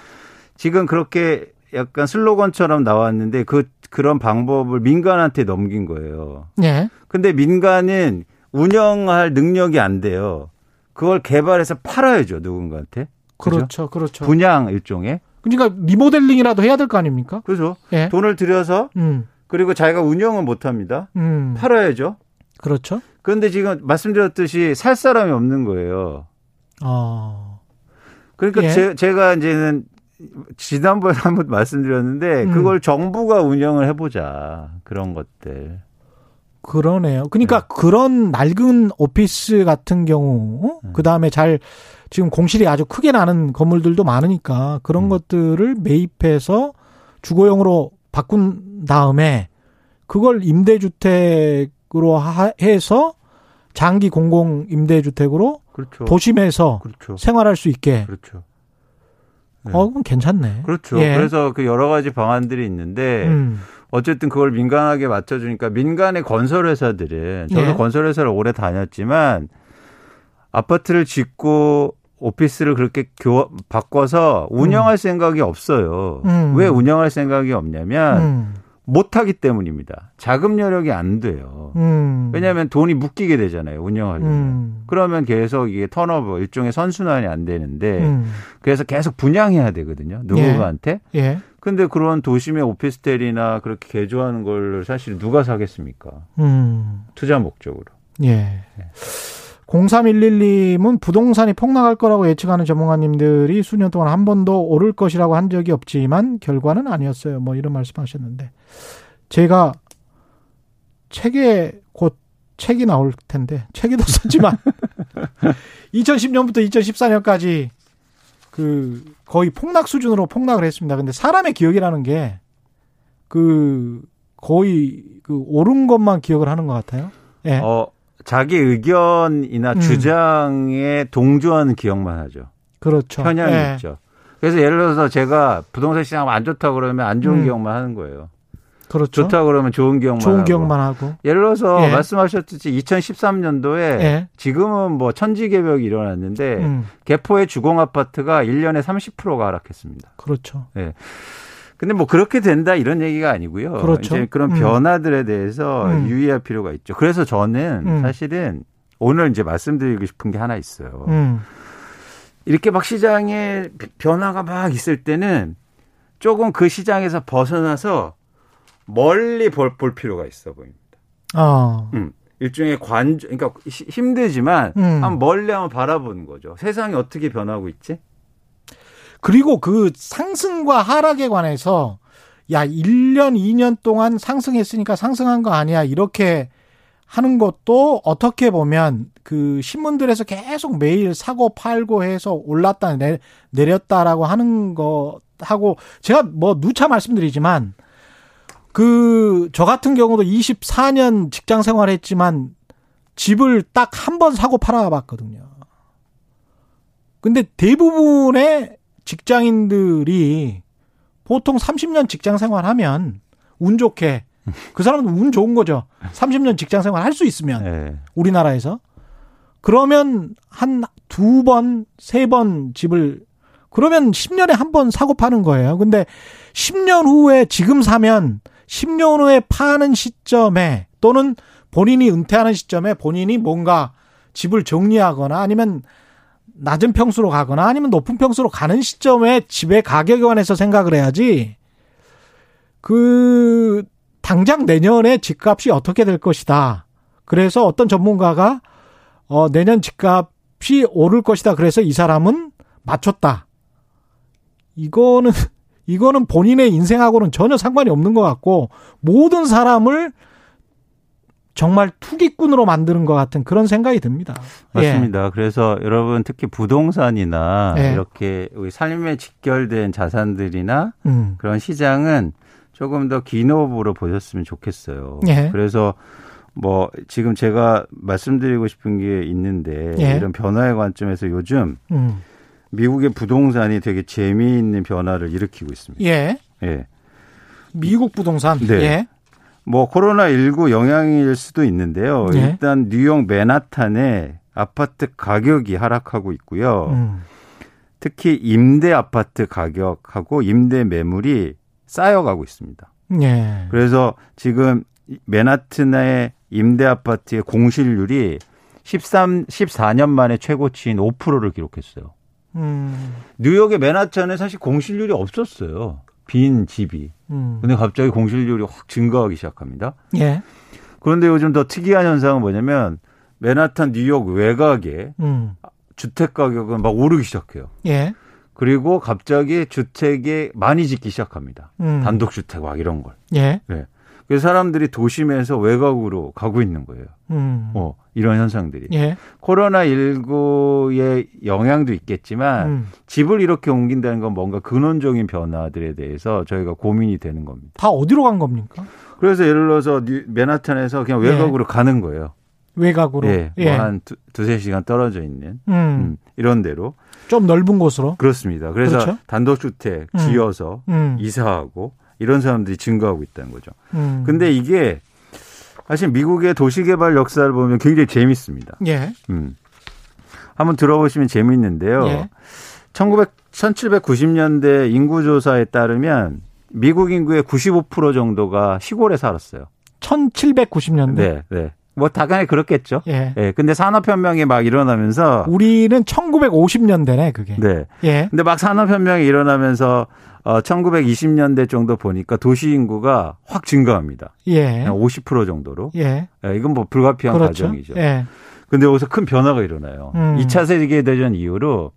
Speaker 3: 지금 그렇게 약간 슬로건처럼 나왔는데 그 그런 방법을 민간한테 넘긴 거예요.
Speaker 1: 예,
Speaker 3: 근데 민간은 운영할 능력이 안 돼요. 그걸 개발해서 팔아야죠 누군가한테. 그죠?
Speaker 1: 그렇죠, 그렇죠.
Speaker 3: 분양 일종의.
Speaker 1: 그러니까 리모델링이라도 해야 될 거 아닙니까?
Speaker 3: 그죠?
Speaker 1: 예,
Speaker 3: 돈을 들여서
Speaker 1: 음,
Speaker 3: 그리고 자기가 운영은 못 합니다.
Speaker 1: 음,
Speaker 3: 팔아야죠.
Speaker 1: 그렇죠.
Speaker 3: 그런데 지금 말씀드렸듯이 살 사람이 없는 거예요.
Speaker 1: 어,
Speaker 3: 그러니까
Speaker 1: 예.
Speaker 3: 제, 가 이제는 지난번에 한번 말씀드렸는데
Speaker 1: 음.
Speaker 3: 그걸 정부가 운영을 해보자 그런 것들.
Speaker 1: 그러네요. 그러니까 그런 낡은 오피스 같은 경우, 그 다음에 잘 지금 공실이 아주 크게 나는 건물들도 많으니까 그런
Speaker 3: 음.
Speaker 1: 것들을 매입해서 주거용으로 바꾼 다음에 그걸 임대주택으로 하- 해서 장기 공공 임대주택으로
Speaker 3: 그렇죠.
Speaker 1: 도심에서
Speaker 3: 그렇죠.
Speaker 1: 생활할 수 있게.
Speaker 3: 그렇죠. 네.
Speaker 1: 어, 그럼 괜찮네.
Speaker 3: 그렇죠.
Speaker 1: 예.
Speaker 3: 그래서 그 여러 가지 방안들이 있는데
Speaker 1: 음,
Speaker 3: 어쨌든 그걸 민간하게 맞춰주니까 민간의 건설회사들은 저도
Speaker 1: 예.
Speaker 3: 건설회사를 오래 다녔지만 아파트를 짓고 오피스를 그렇게 교, 바꿔서 운영할 생각이 없어요.
Speaker 1: 음.
Speaker 3: 왜 운영할 생각이 없냐면
Speaker 1: 음.
Speaker 3: 못하기 때문입니다. 자금 여력이 안 돼요.
Speaker 1: 음.
Speaker 3: 왜냐하면 돈이 묶이게 되잖아요. 운영하려면.
Speaker 1: 음.
Speaker 3: 그러면 계속 이게 턴오버 일종의 선순환이 안 되는데
Speaker 1: 음.
Speaker 3: 그래서 계속 분양해야 되거든요. 누구한테?
Speaker 1: 예.
Speaker 3: 근데 그런 도심의 오피스텔이나 그렇게 개조하는 걸 사실 누가 사겠습니까?
Speaker 1: 음.
Speaker 3: 투자 목적으로.
Speaker 1: 예. 0311님은 부동산이 폭락할 거라고 예측하는 전문가님들이 수년 동안 한 번도 오를 것이라고 한 적이 없지만 결과는 아니었어요. 뭐 이런 말씀 하셨는데. 제가 책에 곧 책이 나올 텐데, 책에도 썼지만, <laughs> 2010년부터 2014년까지 그 거의 폭락 수준으로 폭락을 했습니다. 근데 사람의 기억이라는 게 그 거의 그 옳은 것만 기억을 하는 것 같아요. 예.
Speaker 3: 어, 자기 의견이나
Speaker 1: 음.
Speaker 3: 주장에 동조하는 기억만 하죠.
Speaker 1: 그렇죠.
Speaker 3: 편향이
Speaker 1: 예.
Speaker 3: 있죠. 그래서 예를 들어서 제가 부동산 시장 안 좋다 그러면 안 좋은
Speaker 1: 음.
Speaker 3: 기억만 하는 거예요.
Speaker 1: 그렇죠.
Speaker 3: 좋다 그러면 좋은 기억만
Speaker 1: 좋은
Speaker 3: 하고.
Speaker 1: 기억만 하고.
Speaker 3: 예를 들어서
Speaker 1: 예.
Speaker 3: 말씀하셨듯이 2013년도에
Speaker 1: 예.
Speaker 3: 지금은 뭐 천지 개벽이 일어났는데
Speaker 1: 음,
Speaker 3: 개포의 주공 아파트가 1년에 30%가 하락했습니다.
Speaker 1: 그렇죠.
Speaker 3: 근데 뭐 그렇게 된다 이런 얘기가 아니고요.
Speaker 1: 그렇죠.
Speaker 3: 이제 그런
Speaker 1: 음.
Speaker 3: 변화들에 대해서
Speaker 1: 음.
Speaker 3: 유의할 필요가 있죠. 그래서 저는
Speaker 1: 음.
Speaker 3: 사실은 오늘 이제 말씀드리고 싶은 게 하나 있어요.
Speaker 1: 음,
Speaker 3: 이렇게 막 시장에 변화가 막 있을 때는 조금 그 시장에서 벗어나서 멀리 볼, 볼 필요가 있어 보입니다.
Speaker 1: 어,
Speaker 3: 음. 일종의 관, 그러니까 시- 힘들지만
Speaker 1: 음.
Speaker 3: 한번 멀리 한번 바라보는 거죠. 세상이 어떻게 변하고 있지?
Speaker 1: 그리고 그 상승과 하락에 관해서 야, 1년, 2년 동안 상승했으니까 상승한 거 아니야. 이렇게 하는 것도 어떻게 보면 그 신문들에서 계속 매일 사고 팔고 해서 올랐다 내, 내렸다라고 하는 것하고 제가 뭐 누차 말씀드리지만 그 저 같은 경우도 24년 직장 생활 했지만 집을 딱 한 번 사고 팔아봤거든요. 근데 대부분의 직장인들이 보통 30년 직장 생활하면 운 좋게 그 사람은 운 좋은 거죠. 30년 직장 생활 할 수 있으면
Speaker 3: 네.
Speaker 1: 우리나라에서 그러면 한 두 번, 세 번 집을 그러면 10년에 한 번 사고 파는 거예요. 근데 10년 후에 지금 사면 10년 후에 파는 시점에 또는 본인이 은퇴하는 시점에 본인이 뭔가 집을 정리하거나 아니면 낮은 평수로 가거나 아니면 높은 평수로 가는 시점에 집의 가격에 관해서 생각을 해야지 그 당장 내년에 집값이 어떻게 될 것이다. 그래서 어떤 전문가가 어 내년 집값이 오를 것이다. 그래서 이 사람은 맞췄다. 이거는 이거는 본인의 인생하고는 전혀 상관이 없는 것 같고 모든 사람을 정말 투기꾼으로 만드는 것 같은 그런 생각이 듭니다. 예.
Speaker 3: 맞습니다. 그래서 여러분 특히 부동산이나
Speaker 1: 예.
Speaker 3: 이렇게 우리 삶에 직결된 자산들이나
Speaker 1: 음.
Speaker 3: 그런 시장은 조금 더 기노브로 보셨으면 좋겠어요.
Speaker 1: 예.
Speaker 3: 그래서 뭐 지금 제가 말씀드리고 싶은 게 있는데
Speaker 1: 예.
Speaker 3: 이런 변화의 관점에서 요즘
Speaker 1: 음.
Speaker 3: 미국의 부동산이 되게 재미있는 변화를 일으키고 있습니다.
Speaker 1: 예.
Speaker 3: 예.
Speaker 1: 미국 부동산.
Speaker 3: 네.
Speaker 1: 예.
Speaker 3: 뭐 코로나 19 영향일 수도 있는데요.
Speaker 1: 예.
Speaker 3: 일단 뉴욕 맨하탄의 아파트 가격이 하락하고 있고요.
Speaker 1: 음.
Speaker 3: 특히 임대 아파트 가격하고 임대 매물이 쌓여가고 있습니다.
Speaker 1: 예.
Speaker 3: 그래서 지금 맨하튼의 임대 아파트의 공실률이 13, 14년 만에 최고치인 5%를 기록했어요.
Speaker 1: 음.
Speaker 3: 뉴욕의 맨하탄에 사실 공실률이 없었어요. 빈 집이.
Speaker 1: 음.
Speaker 3: 근데 갑자기 공실률이 확 증가하기 시작합니다.
Speaker 1: 예.
Speaker 3: 그런데 요즘 더 특이한 현상은 뭐냐면 맨하탄 뉴욕 외곽에
Speaker 1: 음.
Speaker 3: 주택 가격은 막 오르기 시작해요.
Speaker 1: 예.
Speaker 3: 그리고 갑자기 주택에 많이 짓기 시작합니다.
Speaker 1: 음.
Speaker 3: 단독 주택 막 이런 걸.
Speaker 1: 예.
Speaker 3: 그래서 사람들이 도심에서 외곽으로 가고 있는 거예요.
Speaker 1: 음.
Speaker 3: 어, 이런 현상들이.
Speaker 1: 예.
Speaker 3: 코로나19의 영향도 있겠지만
Speaker 1: 음.
Speaker 3: 집을 이렇게 옮긴다는 건 뭔가 근원적인 변화들에 대해서 저희가 고민이 되는 겁니다.
Speaker 1: 다 어디로 간 겁니까?
Speaker 3: 그래서 예를 들어서 뉴- 맨하탄에서 그냥 외곽으로 가는 거예요.
Speaker 1: 외곽으로.
Speaker 3: 예.
Speaker 1: 예.
Speaker 3: 뭐한 두세 시간 떨어져 있는
Speaker 1: 음.
Speaker 3: 음, 이런 데로.
Speaker 1: 좀 넓은 곳으로.
Speaker 3: 그렇습니다. 그래서
Speaker 1: 그렇죠.
Speaker 3: 단독주택
Speaker 1: 음.
Speaker 3: 지어서
Speaker 1: 음.
Speaker 3: 이사하고 이런 사람들이 증가하고 있다는 거죠.
Speaker 1: 음.
Speaker 3: 근데 이게 사실 미국의 도시개발 역사를 보면 굉장히 재밌습니다.
Speaker 1: 예.
Speaker 3: 음. 한번 들어보시면 재밌는데요.
Speaker 1: 예.
Speaker 3: 1900, 1790년대 인구조사에 따르면 미국 인구의 95% 정도가 시골에 살았어요.
Speaker 1: 1790년대.
Speaker 3: 네, 네. 뭐 당연히 그렇겠죠.
Speaker 1: 예.
Speaker 3: 예. 근데 산업혁명이 막 일어나면서
Speaker 1: 우리는 1950년대네, 그게.
Speaker 3: 네.
Speaker 1: 예.
Speaker 3: 근데 막 산업혁명이 일어나면서 어 1920년대 정도 보니까 도시 인구가 확 증가합니다.
Speaker 1: 예.
Speaker 3: 한50% 정도로.
Speaker 1: 예.
Speaker 3: 예, 이건 뭐 불가피한
Speaker 1: 그렇죠.
Speaker 3: 과정이죠.
Speaker 1: 예.
Speaker 3: 근데 여기서 큰 변화가 일어나요.
Speaker 1: 음.
Speaker 3: 2차 세계대전 이후로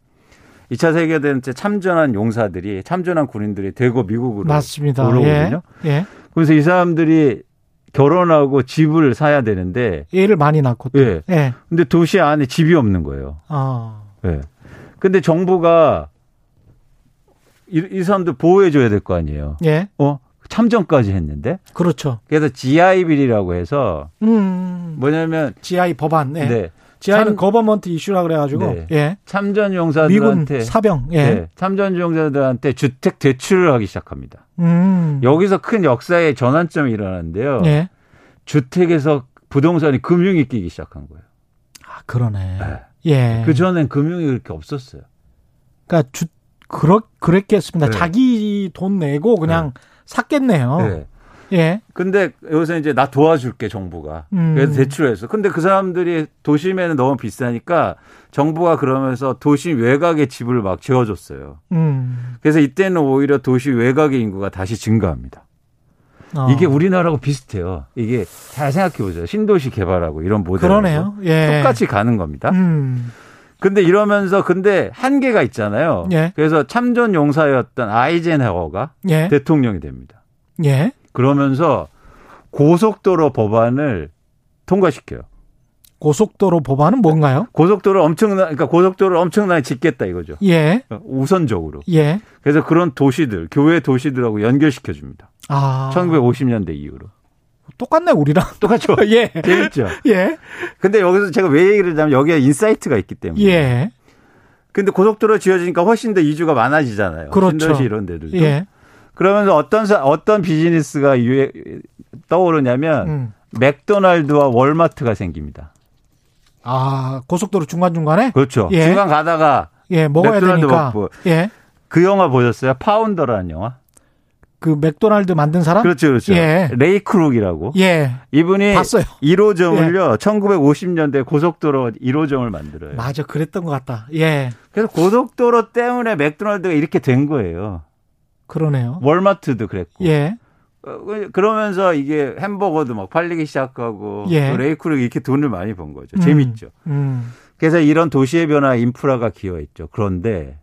Speaker 3: 2차 세계대전 때 참전한 용사들이 참전한 군인들이 대거 미국으로
Speaker 1: 맞습니다.
Speaker 3: 들어오거든요.
Speaker 1: 예. 예.
Speaker 3: 그래서 이 사람들이 결혼하고 집을 사야 되는데
Speaker 1: 애를 많이 낳고 또.
Speaker 3: 예.
Speaker 1: 예.
Speaker 3: 근데 도시 안에 집이 없는 거예요.
Speaker 1: 아.
Speaker 3: 예. 근데 정부가 이, 이 사람들 보호해 줘야 될 거 아니에요.
Speaker 1: 예.
Speaker 3: 어? 참전까지 했는데
Speaker 1: 그렇죠.
Speaker 3: 그래서 GI 빌이라고 해서
Speaker 1: 음.
Speaker 3: 뭐냐면
Speaker 1: GI 법안. 네.
Speaker 3: 네. 참-
Speaker 1: government issue라 그래가지고.
Speaker 3: 네.
Speaker 1: 예.
Speaker 3: 참전
Speaker 1: 미군
Speaker 3: 용사들한테
Speaker 1: 사병. 예.
Speaker 3: 네, 참전 용사들한테 주택 대출을 하기 시작합니다.
Speaker 1: 음.
Speaker 3: 여기서 큰 역사의 전환점이 일어나는데요.
Speaker 1: 예.
Speaker 3: 주택에서 부동산이 금융이 끼기 시작한 거예요.
Speaker 1: 아, 그러네.
Speaker 3: 네.
Speaker 1: 예.
Speaker 3: 그 전엔 금융이 그렇게 없었어요.
Speaker 1: 그러니까 주 그렇 그랬겠습니다.
Speaker 3: 네.
Speaker 1: 자기 돈 내고 그냥 샀겠네요.
Speaker 3: 네.
Speaker 1: 예.
Speaker 3: 근데 여기서 이제 나 도와줄게 정부가.
Speaker 1: 음.
Speaker 3: 그래서 대출했어. 근데 그 사람들이 도심에는 너무 비싸니까 정부가 그러면서 도심 외곽에 집을 막 지어줬어요.
Speaker 1: 음.
Speaker 3: 그래서 이때는 오히려 도시 외곽의 인구가 다시 증가합니다.
Speaker 1: 어.
Speaker 3: 이게 우리나라하고 비슷해요. 이게 잘 생각해 보세요. 신도시 개발하고 이런 모델.
Speaker 1: 그러네요. 예.
Speaker 3: 똑같이 가는 겁니다.
Speaker 1: 음.
Speaker 3: 근데 이러면서 근데 한계가 있잖아요.
Speaker 1: 예.
Speaker 3: 그래서 참전 용사였던 아이젠하워가
Speaker 1: 예.
Speaker 3: 대통령이 됩니다.
Speaker 1: 예.
Speaker 3: 그러면서 고속도로 법안을 통과시켜요.
Speaker 1: 고속도로 법안은 뭔가요?
Speaker 3: 고속도로 엄청나, 그러니까 고속도로를 엄청나게 짓겠다 이거죠.
Speaker 1: 예.
Speaker 3: 우선적으로.
Speaker 1: 예.
Speaker 3: 그래서 그런 도시들, 교외 도시들하고 연결시켜 줍니다.
Speaker 1: 아.
Speaker 3: 1950년대 이후로.
Speaker 1: 똑같네 우리랑.
Speaker 3: 똑같죠? <laughs>
Speaker 1: 예.
Speaker 3: 재밌죠?
Speaker 1: 예.
Speaker 3: 근데 여기서 제가 왜 얘기를 하냐면 여기에 insight가 있기 때문에.
Speaker 1: 예.
Speaker 3: 근데 고속도로 지어지니까 훨씬 더 이주가 많아지잖아요.
Speaker 1: 그렇죠.
Speaker 3: 신도시 이런 데들도.
Speaker 1: 예.
Speaker 3: 그러면서 어떤 사- 어떤 비즈니스가 유해, 떠오르냐면
Speaker 1: 음.
Speaker 3: 맥도날드와 월마트가 생깁니다.
Speaker 1: 아, 고속도로 중간 중간에
Speaker 3: 그렇죠.
Speaker 1: 예.
Speaker 3: 중간 가다가
Speaker 1: 예, 먹어야
Speaker 3: 맥도날드
Speaker 1: 되니까.
Speaker 3: 먹고.
Speaker 1: 예.
Speaker 3: 그 영화 보셨어요? 파운더라는 영화?
Speaker 1: 그 맥도날드 만든 사람?
Speaker 3: 그렇죠, 그렇죠.
Speaker 1: 예.
Speaker 3: 레이 크록이라고.
Speaker 1: 예.
Speaker 3: 이분이
Speaker 1: 봤어요. <laughs>
Speaker 3: 1호점을요, 1950년대 고속도로 1호점을 만들어요.
Speaker 1: 맞아. 그랬던 것 같다. 예.
Speaker 3: 그래서 고속도로 때문에 맥도날드가 이렇게 된 거예요.
Speaker 1: 그러네요.
Speaker 3: 월마트도 그랬고.
Speaker 1: 예.
Speaker 3: 어, 그러면서 이게 햄버거도 막 팔리기 시작하고
Speaker 1: 예.
Speaker 3: 또 레이크룩 이렇게 돈을 많이 번 거죠.
Speaker 1: 음.
Speaker 3: 재밌죠.
Speaker 1: 음.
Speaker 3: 그래서 이런 도시의 변화 인프라가 기여했죠. 그런데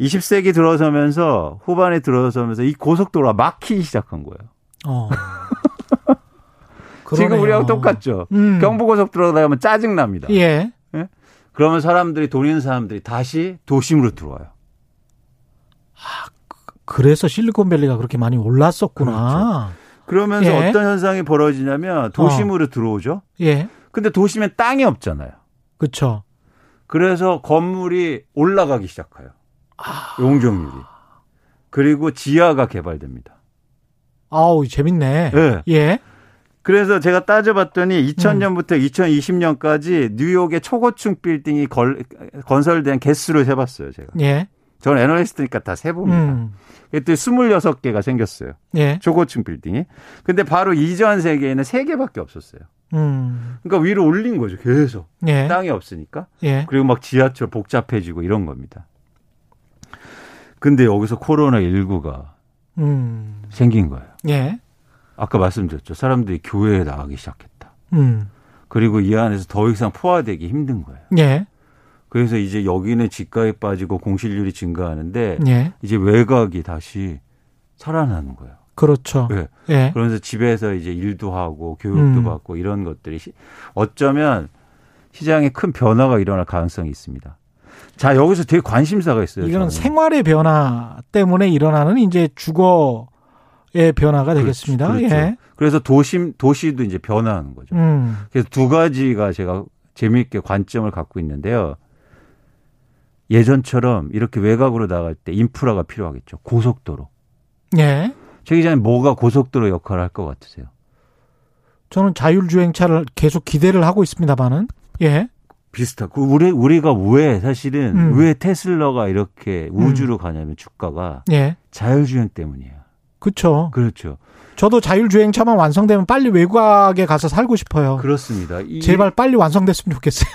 Speaker 3: 20세기 들어서면서 후반에 들어서면서 이 고속도로가 막히기 시작한 거예요.
Speaker 1: 어. <laughs>
Speaker 3: 지금. 우리하고 똑같죠.
Speaker 1: 음.
Speaker 3: 경부고속도로 가면 짜증 납니다.
Speaker 1: 예.
Speaker 3: 그러면 사람들이 돈 있는 사람들이 다시 도심으로 들어와요.
Speaker 1: 그래서 실리콘밸리가 그렇게 많이 올랐었구나.
Speaker 3: 그러면서
Speaker 1: 예.
Speaker 3: 어떤 현상이 벌어지냐면 도심으로 들어오죠.
Speaker 1: 예.
Speaker 3: 근데 도심엔 땅이 없잖아요.
Speaker 1: 그렇죠.
Speaker 3: 그래서 건물이 올라가기 시작해요. 용적률이. 그리고 지하가 개발됩니다.
Speaker 1: 아우, 재밌네.
Speaker 3: 예.
Speaker 1: 예.
Speaker 3: 그래서 제가 따져봤더니
Speaker 1: 음.
Speaker 3: 2000년부터 2020년까지 뉴욕의 초고층 빌딩이 걸- 건설된 개수를 세봤어요, 제가.
Speaker 1: 예.
Speaker 3: 저는 애널리스트니까 다 세봅니다.
Speaker 1: 음.
Speaker 3: 그때 26개가 생겼어요.
Speaker 1: 예.
Speaker 3: 초고층 빌딩이. 근데 바로 이전 세계에는 3개밖에 없었어요.
Speaker 1: 음.
Speaker 3: 그러니까 위로 올린 거죠, 계속.
Speaker 1: 예.
Speaker 3: 땅이 없으니까.
Speaker 1: 예.
Speaker 3: 그리고 막 지하철 복잡해지고 이런 겁니다. 근데 여기서 코로나19가
Speaker 1: 음.
Speaker 3: 생긴 거예요.
Speaker 1: 예.
Speaker 3: 아까 말씀드렸죠. 사람들이 교회에 나가기 시작했다.
Speaker 1: 음.
Speaker 3: 그리고 이 안에서 더 이상 포화되기 힘든 거예요.
Speaker 1: 예.
Speaker 3: 그래서 이제 여기는 집가에 빠지고 공실률이 증가하는데
Speaker 1: 예.
Speaker 3: 이제 외곽이 다시 살아나는 거예요.
Speaker 1: 그렇죠.
Speaker 3: 네.
Speaker 1: 예.
Speaker 3: 그러면서 집에서 이제 일도 하고 교육도
Speaker 1: 음.
Speaker 3: 받고 이런 것들이 시- 어쩌면 시장에 큰 변화가 일어날 가능성이 있습니다. 자, 여기서 되게 관심사가 있어요.
Speaker 1: 이거는. 생활의 변화 때문에 일어나는 이제 주거의 변화가 되겠습니다.
Speaker 3: 그렇죠.
Speaker 1: 예.
Speaker 3: 그래서 도심 도시도 이제 변화하는 거죠.
Speaker 1: 음.
Speaker 3: 그래서 두 가지가 제가 재미있게 관점을 갖고 있는데요. 예전처럼 이렇게 외곽으로 나갈 때 인프라가 필요하겠죠. 고속도로.
Speaker 1: 예.
Speaker 3: 최 기자님 뭐가 고속도로 역할을 할 것 같으세요?
Speaker 1: 저는 자율주행차를 계속 기대를 하고 있습니다만은 예.
Speaker 3: 비슷하고 그 우리 우리가 왜 사실은
Speaker 1: 음.
Speaker 3: 왜 테슬라가 이렇게 우주로 가냐면 주가가
Speaker 1: 예.
Speaker 3: 자율주행 때문이에요.
Speaker 1: 그렇죠.
Speaker 3: 그렇죠.
Speaker 1: 저도 자율주행차만 완성되면 빨리 외곽에 가서 살고 싶어요.
Speaker 3: 그렇습니다. 이-
Speaker 1: 제발 빨리 완성됐으면 좋겠어요.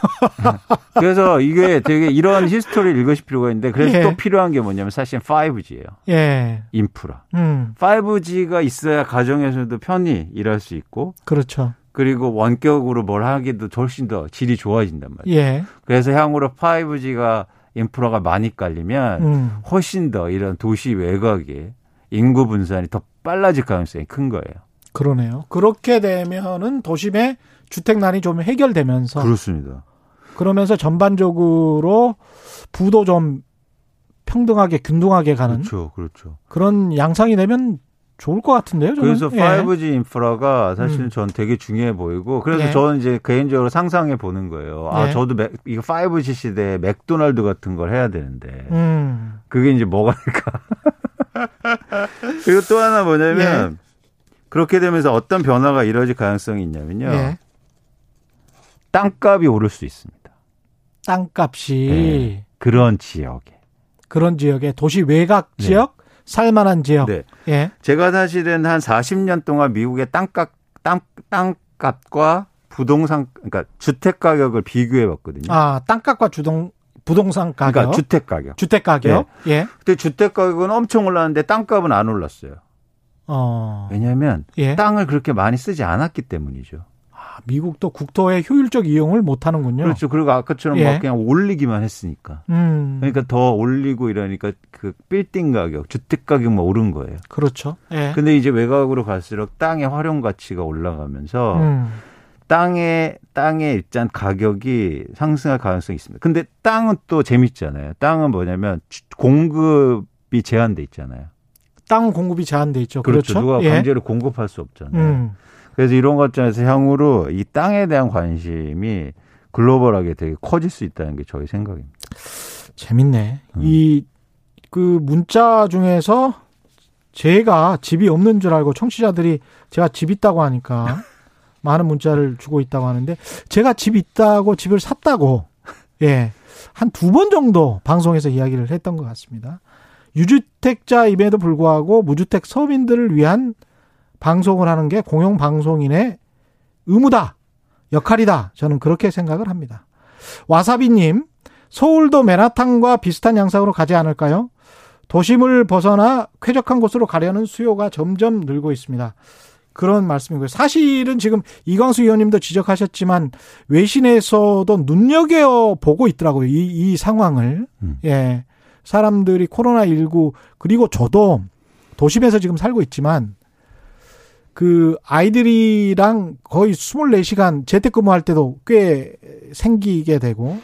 Speaker 3: 그래서 이게 되게 이런 히스토리를 읽으실 필요가 있는데 그래서
Speaker 1: 예.
Speaker 3: 또 필요한 게 뭐냐면 사실 5G예요.
Speaker 1: 예.
Speaker 3: 인프라.
Speaker 1: 음.
Speaker 3: 5G가 있어야 가정에서도 편히 일할 수 있고
Speaker 1: 그렇죠.
Speaker 3: 그리고 원격으로 뭘 하기도 훨씬 더 질이 좋아진단 말이에요.
Speaker 1: 예.
Speaker 3: 그래서 향후로 5G가 인프라가 많이 깔리면
Speaker 1: 음.
Speaker 3: 훨씬 더 이런 도시 외곽에 인구 분산이 더 빨라질 가능성이 큰 거예요.
Speaker 1: 그러네요. 그렇게 되면은 도심의 주택난이 좀 해결되면서
Speaker 3: 그렇습니다.
Speaker 1: 그러면서 전반적으로 부도 좀 평등하게 균등하게 가는
Speaker 3: 그렇죠, 그렇죠.
Speaker 1: 그런 양상이 되면 좋을 것 같은데요. 저는.
Speaker 3: 그래서
Speaker 1: 예.
Speaker 3: 5G 인프라가 사실은
Speaker 1: 음.
Speaker 3: 전 되게 중요해 보이고 그래서
Speaker 1: 예.
Speaker 3: 저는 이제 개인적으로 상상해 보는 거예요. 아
Speaker 1: 예.
Speaker 3: 저도 맥- 이거 5G 시대에 맥도날드 같은 걸 해야 되는데
Speaker 1: 음.
Speaker 3: 그게 이제 뭐가 될까? 그리고 또 하나 뭐냐면 그렇게 되면서 어떤 변화가 이루어질 가능성이 있냐면요.
Speaker 1: 예.
Speaker 3: 땅값이 오를 수 있습니다.
Speaker 1: 땅값이
Speaker 3: 예. 그런 지역에.
Speaker 1: 그런 지역에 도시 외곽
Speaker 3: 네.
Speaker 1: 지역, 살만한 지역.
Speaker 3: 네.
Speaker 1: 예.
Speaker 3: 제가 사실은 한 40년 동안 미국의 땅값 땅 땅값과 부동산 그러니까 주택 가격을 비교해 봤거든요.
Speaker 1: 아, 땅값과 주동 부동산 가격.
Speaker 3: 그러니까 주택 가격.
Speaker 1: 주택 가격. 예.
Speaker 3: 그때 주택 가격은 엄청 올랐는데 땅값은 안 올랐어요.
Speaker 1: 어.
Speaker 3: 왜냐하면
Speaker 1: 예.
Speaker 3: 땅을 그렇게 많이 쓰지 않았기 때문이죠.
Speaker 1: 아, 미국도 국토의 효율적 이용을 못 하는군요.
Speaker 3: 그렇죠. 그리고 아까처럼
Speaker 1: 예.
Speaker 3: 막 그냥 올리기만 했으니까.
Speaker 1: 음.
Speaker 3: 그러니까 더 올리고 이러니까 그 빌딩 가격, 주택 가격만 오른 거예요.
Speaker 1: 그렇죠. 예.
Speaker 3: 근데 이제 외곽으로 갈수록 땅의 활용 가치가 올라가면서
Speaker 1: 음.
Speaker 3: 땅의 땅의 일단 가격이 상승할 가능성이 있습니다. 근데 땅은 또 재밌잖아요. 땅은 뭐냐면 주- 공급이 제한돼 있잖아요.
Speaker 1: 땅 공급이 제한돼 있죠.
Speaker 3: 그렇죠.
Speaker 1: 그렇죠.
Speaker 3: 누가
Speaker 1: 예.
Speaker 3: 강제로 공급할 수 없잖아요.
Speaker 1: 음.
Speaker 3: 그래서 이런 것점에서 향후로 이 땅에 대한 관심이 글로벌하게 되게 커질 수 있다는 게 저희 생각입니다.
Speaker 1: 재밌네.
Speaker 3: 음.
Speaker 1: 이그 문자 중에서 제가 집이 없는 줄 알고 청취자들이 제가 집 있다고 하니까 많은 문자를 주고 있다고 하는데 제가 집 있다고 집을 샀다고 예. 한 두 번 정도 방송에서 이야기를 했던 것 같습니다. 유주택자임에도 불구하고 무주택 서민들을 위한 방송을 하는 게 공영 방송인의 의무다. 역할이다. 저는 그렇게 생각을 합니다. 와사비님, 서울도 맨하탄과 비슷한 양상으로 가지 않을까요? 도심을 벗어나 쾌적한 곳으로 가려는 수요가 점점 늘고 있습니다. 그런 말씀이고요. 사실은 지금 이광수 의원님도 지적하셨지만 외신에서도 눈여겨 보고 있더라고요. 이, 이 상황을.
Speaker 3: 음.
Speaker 1: 예. 사람들이 코로나 19 그리고 저도 도심에서 지금 살고 있지만 그 아이들이랑 거의 24시간 재택근무할 때도 꽤 생기게 되고